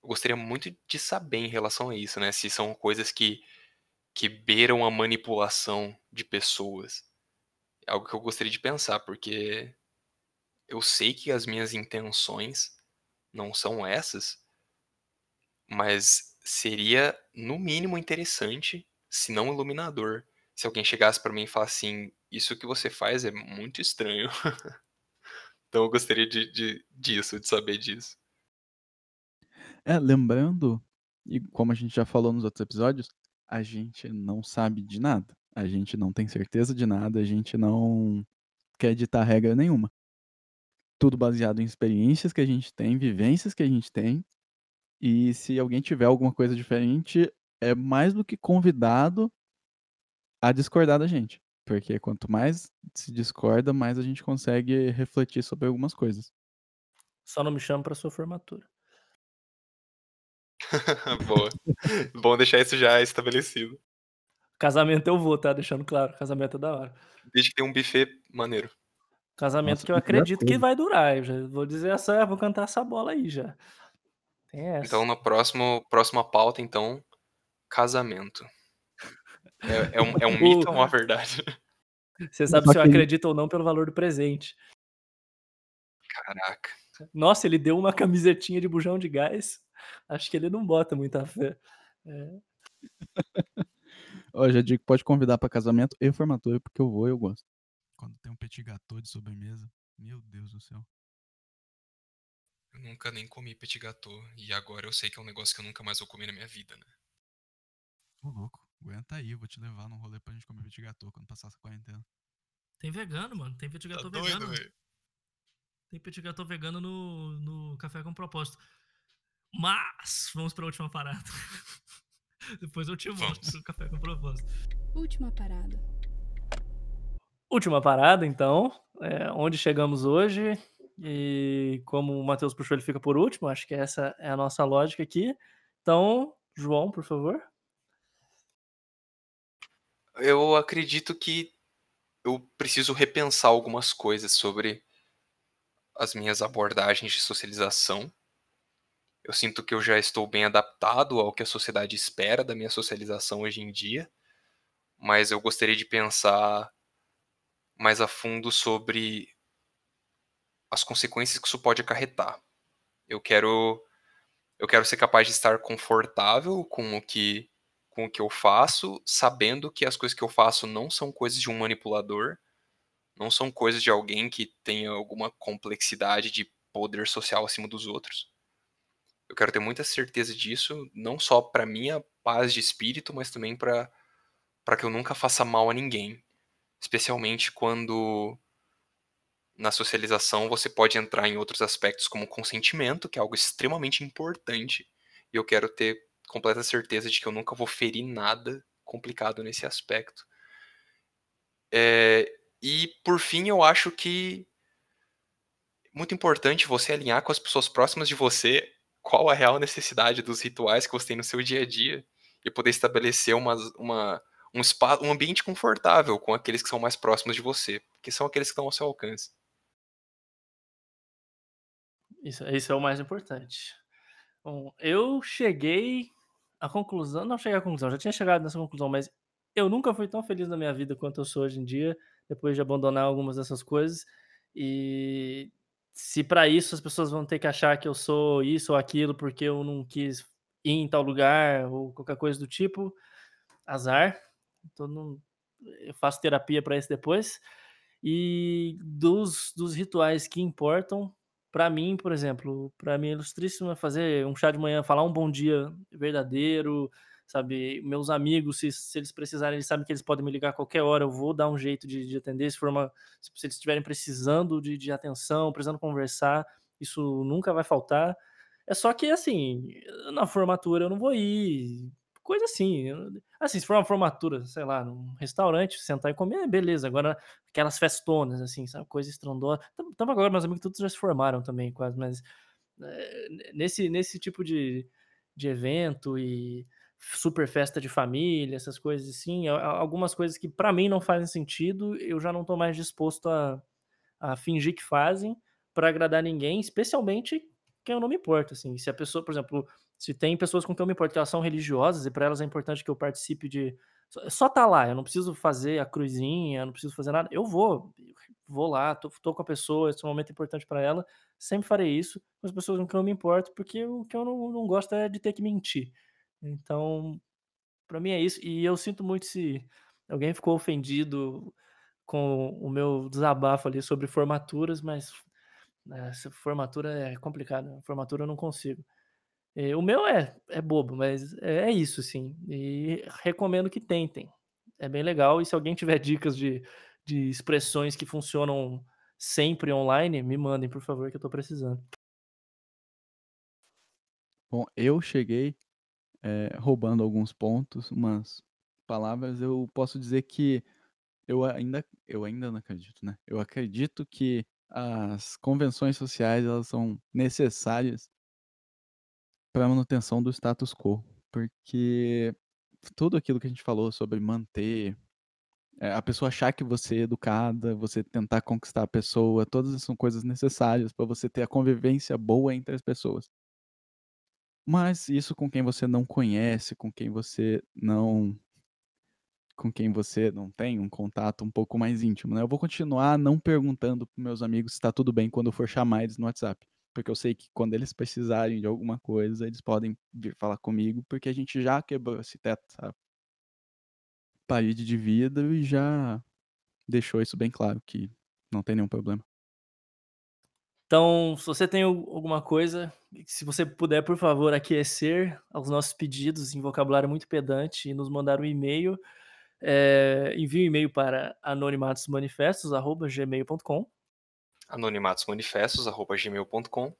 eu gostaria muito de saber em relação a isso, né? Se são coisas que, que beiram a manipulação de pessoas. É algo que eu gostaria de pensar, porque eu sei que as minhas intenções não são essas, mas seria, no mínimo, interessante, se não iluminador, se alguém chegasse pra mim e falasse assim: Isso que você faz é muito estranho. então eu gostaria de, de- disso, de saber disso. É, lembrando, e como a gente já falou nos outros episódios, a gente não sabe de nada. A gente não tem certeza de nada, a gente não quer ditar regra nenhuma. Tudo baseado em experiências que a gente tem, vivências que a gente tem. E se alguém tiver alguma coisa diferente, é mais do que convidado a discordar da gente. Porque quanto mais se discorda, mais a gente consegue refletir sobre algumas coisas. Só não me chama pra sua formatura. Boa. Bom deixar isso já estabelecido. Casamento eu vou, tá? Deixando claro. Casamento é da hora. Desde que tenha um buffet maneiro. Casamento Nossa, que eu acredito que vai durar. Eu já vou dizer essa, vou cantar essa bola aí já. Tem essa. Então, na próximo, próxima pauta, então, casamento. É, é um, é um mito ou uma verdade? Você sabe se eu acredito ou não pelo valor do presente. Caraca. Nossa, ele deu uma camisetinha de bujão de gás. Acho que ele não bota muita fé. É, Ó, já digo que pode convidar pra casamento e formatura, porque eu vou e eu gosto. Quando tem um petit gâteau de sobremesa, meu Deus do céu. Eu nunca nem comi petit gâteau. E agora eu sei que é um negócio que eu nunca mais vou comer na minha vida, né? Ô, louco, aguenta aí, eu vou te levar num rolê pra gente comer gâteau quando passar essa quarentena. Tem vegano, mano. Tem petit Tá doido, vegano. velho? Tem petit gâteau vegano no, no Café com Propósito. Mas, vamos pra última parada. Depois eu te volto Vamos. pro Café com Propósito. Última parada. Última parada, então. É, onde chegamos hoje. E como o Matheus puxou, ele fica por último. Acho que essa é a nossa lógica aqui. Então, João, por favor. Eu acredito que eu preciso repensar algumas coisas sobre as minhas abordagens de socialização. Eu sinto que eu já estou bem adaptado ao que a sociedade espera da minha socialização hoje em dia, mas eu gostaria de pensar mais a fundo sobre as consequências que isso pode acarretar. Eu quero eu quero ser capaz de estar confortável com o que com o que eu faço, sabendo que as coisas que eu faço não são coisas de um manipulador, não são coisas de alguém que tenha alguma complexidade de poder social acima dos outros. Eu quero ter muita certeza disso, não só para minha paz de espírito, mas também para para que eu nunca faça mal a ninguém, especialmente quando na socialização você pode entrar em outros aspectos como consentimento, que é algo extremamente importante, e eu quero ter completa certeza de que eu nunca vou ferir nada complicado nesse aspecto. É, e por fim, eu acho que muito importante você alinhar com as pessoas próximas de você qual a real necessidade dos rituais que você tem no seu dia a dia e poder estabelecer uma, uma, um, espaço, um ambiente confortável com aqueles que são mais próximos de você, que são aqueles que estão ao seu alcance. Isso, isso é o mais importante. Bom, eu cheguei à conclusão, não cheguei à conclusão, já tinha chegado nessa conclusão, mas eu nunca fui tão feliz na minha vida quanto eu sou hoje em dia, depois de abandonar algumas dessas coisas. E se para isso as pessoas vão ter que achar que eu sou isso ou aquilo porque eu não quis ir em tal lugar ou qualquer coisa do tipo, azar. Então não, eu faço terapia para isso depois. E dos, dos rituais que importam, para mim, por exemplo, para mim é ilustríssimo fazer um chá de manhã, falar um bom dia verdadeiro, sabe? Meus amigos, se, se eles precisarem, eles sabem que eles podem me ligar a qualquer hora, eu vou dar um jeito de, de atender. Se, for uma, se, se eles estiverem precisando de, de atenção, precisando conversar, isso nunca vai faltar. É só que, assim, na formatura eu não vou ir, coisa assim. Assim, se for uma formatura, sei lá, num restaurante, sentar e comer, beleza. Agora, aquelas festonas, assim, sabe? Coisa estrondosa. Tam- Também agora, meus amigos todos já se formaram também, quase, mas é, nesse, nesse tipo de, de evento e super festa de família, essas coisas assim, algumas coisas que pra mim não fazem sentido, eu já não tô mais disposto a, a fingir que fazem pra agradar ninguém, especialmente quem eu não me importo, assim. Se a pessoa, por exemplo, se tem pessoas com quem eu me importo elas são religiosas e pra elas é importante que eu participe de só- só tá lá, eu não preciso fazer a cruzinha, não preciso fazer nada. Eu vou, vou lá, tô, tô com a pessoa, esse é um momento importante pra ela. Sempre farei isso com as pessoas com quem eu me importo, porque o que eu não, não gosto é de ter que mentir. Então, pra mim é isso. E eu sinto muito se alguém ficou ofendido com o meu desabafo ali sobre formaturas, mas né, essa formatura é complicada. Formatura eu não consigo. Eh, o meu é, é bobo, mas é, é isso, sim. E recomendo que tentem. É bem legal. E se alguém tiver dicas de, de expressões que funcionam sempre online, me mandem, por favor, que eu tô precisando. Bom, eu cheguei eh, roubando alguns pontos, umas palavras. Eu posso dizer que eu ainda, eu ainda não acredito, né? Eu acredito que as convenções sociais elas são necessárias para manutenção do status quo, porque tudo aquilo que a gente falou sobre manter é, a pessoa achar que você é educada, você tentar conquistar a pessoa, todas são coisas necessárias para você ter a convivência boa entre as pessoas. Mas isso com quem você não conhece, com quem você não com quem você não tem um contato um pouco mais íntimo, né? Eu vou continuar não perguntando para meus amigos se está tudo bem quando eu for chamar eles no WhatsApp, porque eu sei que quando eles precisarem de alguma coisa, eles podem vir falar comigo, porque a gente já quebrou esse teto, sabe? Parede de vida e já deixou isso bem claro que não tem nenhum problema. Então, se você tem alguma coisa, se você puder, por favor, aquecer aos nossos pedidos em vocabulário muito pedante e nos mandar um e-mail, é, envie um e-mail para anonimatosmanifestos.gmail.com anonimatosmanifestos.gmail.com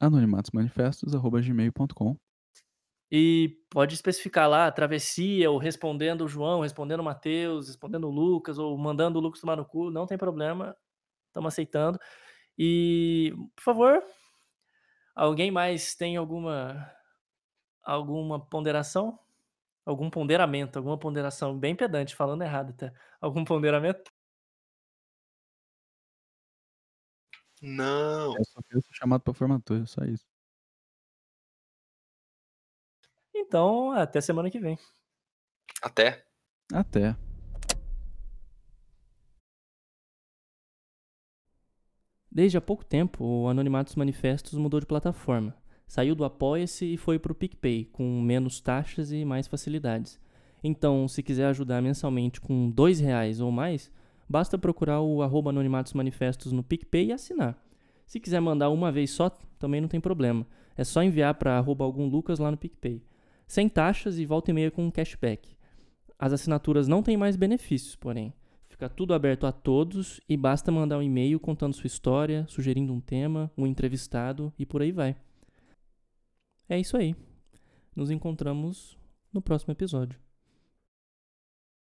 anonimatosmanifestos.gmail.com e pode especificar lá, travessia, ou respondendo o João, respondendo o Matheus, respondendo o Lucas, ou mandando o Lucas tomar no cu, não tem problema, estamos aceitando. E, por favor, alguém mais tem alguma alguma ponderação? Algum ponderamento, alguma ponderação bem pedante, falando errado até. Algum ponderamento? Não. Eu só quero ser chamado para formatura, só isso. Então, até semana que vem. Até. Até. Desde há pouco tempo, o Anonimatos Manifestos mudou de plataforma. Saiu do Apoia-se e foi para o PicPay, com menos taxas e mais facilidades. Então, se quiser ajudar mensalmente com dois reais ou mais, basta procurar o arroba Anonimatos Manifestos no PicPay e assinar. Se quiser mandar uma vez só, também não tem problema. É só enviar para arroba algum Lucas lá no PicPay. Sem taxas e volta e meia com cashback. As assinaturas não têm mais benefícios, porém. Fica tudo aberto a todos e basta mandar um e-mail contando sua história, sugerindo um tema, um entrevistado e por aí vai. É isso aí. Nos encontramos no próximo episódio.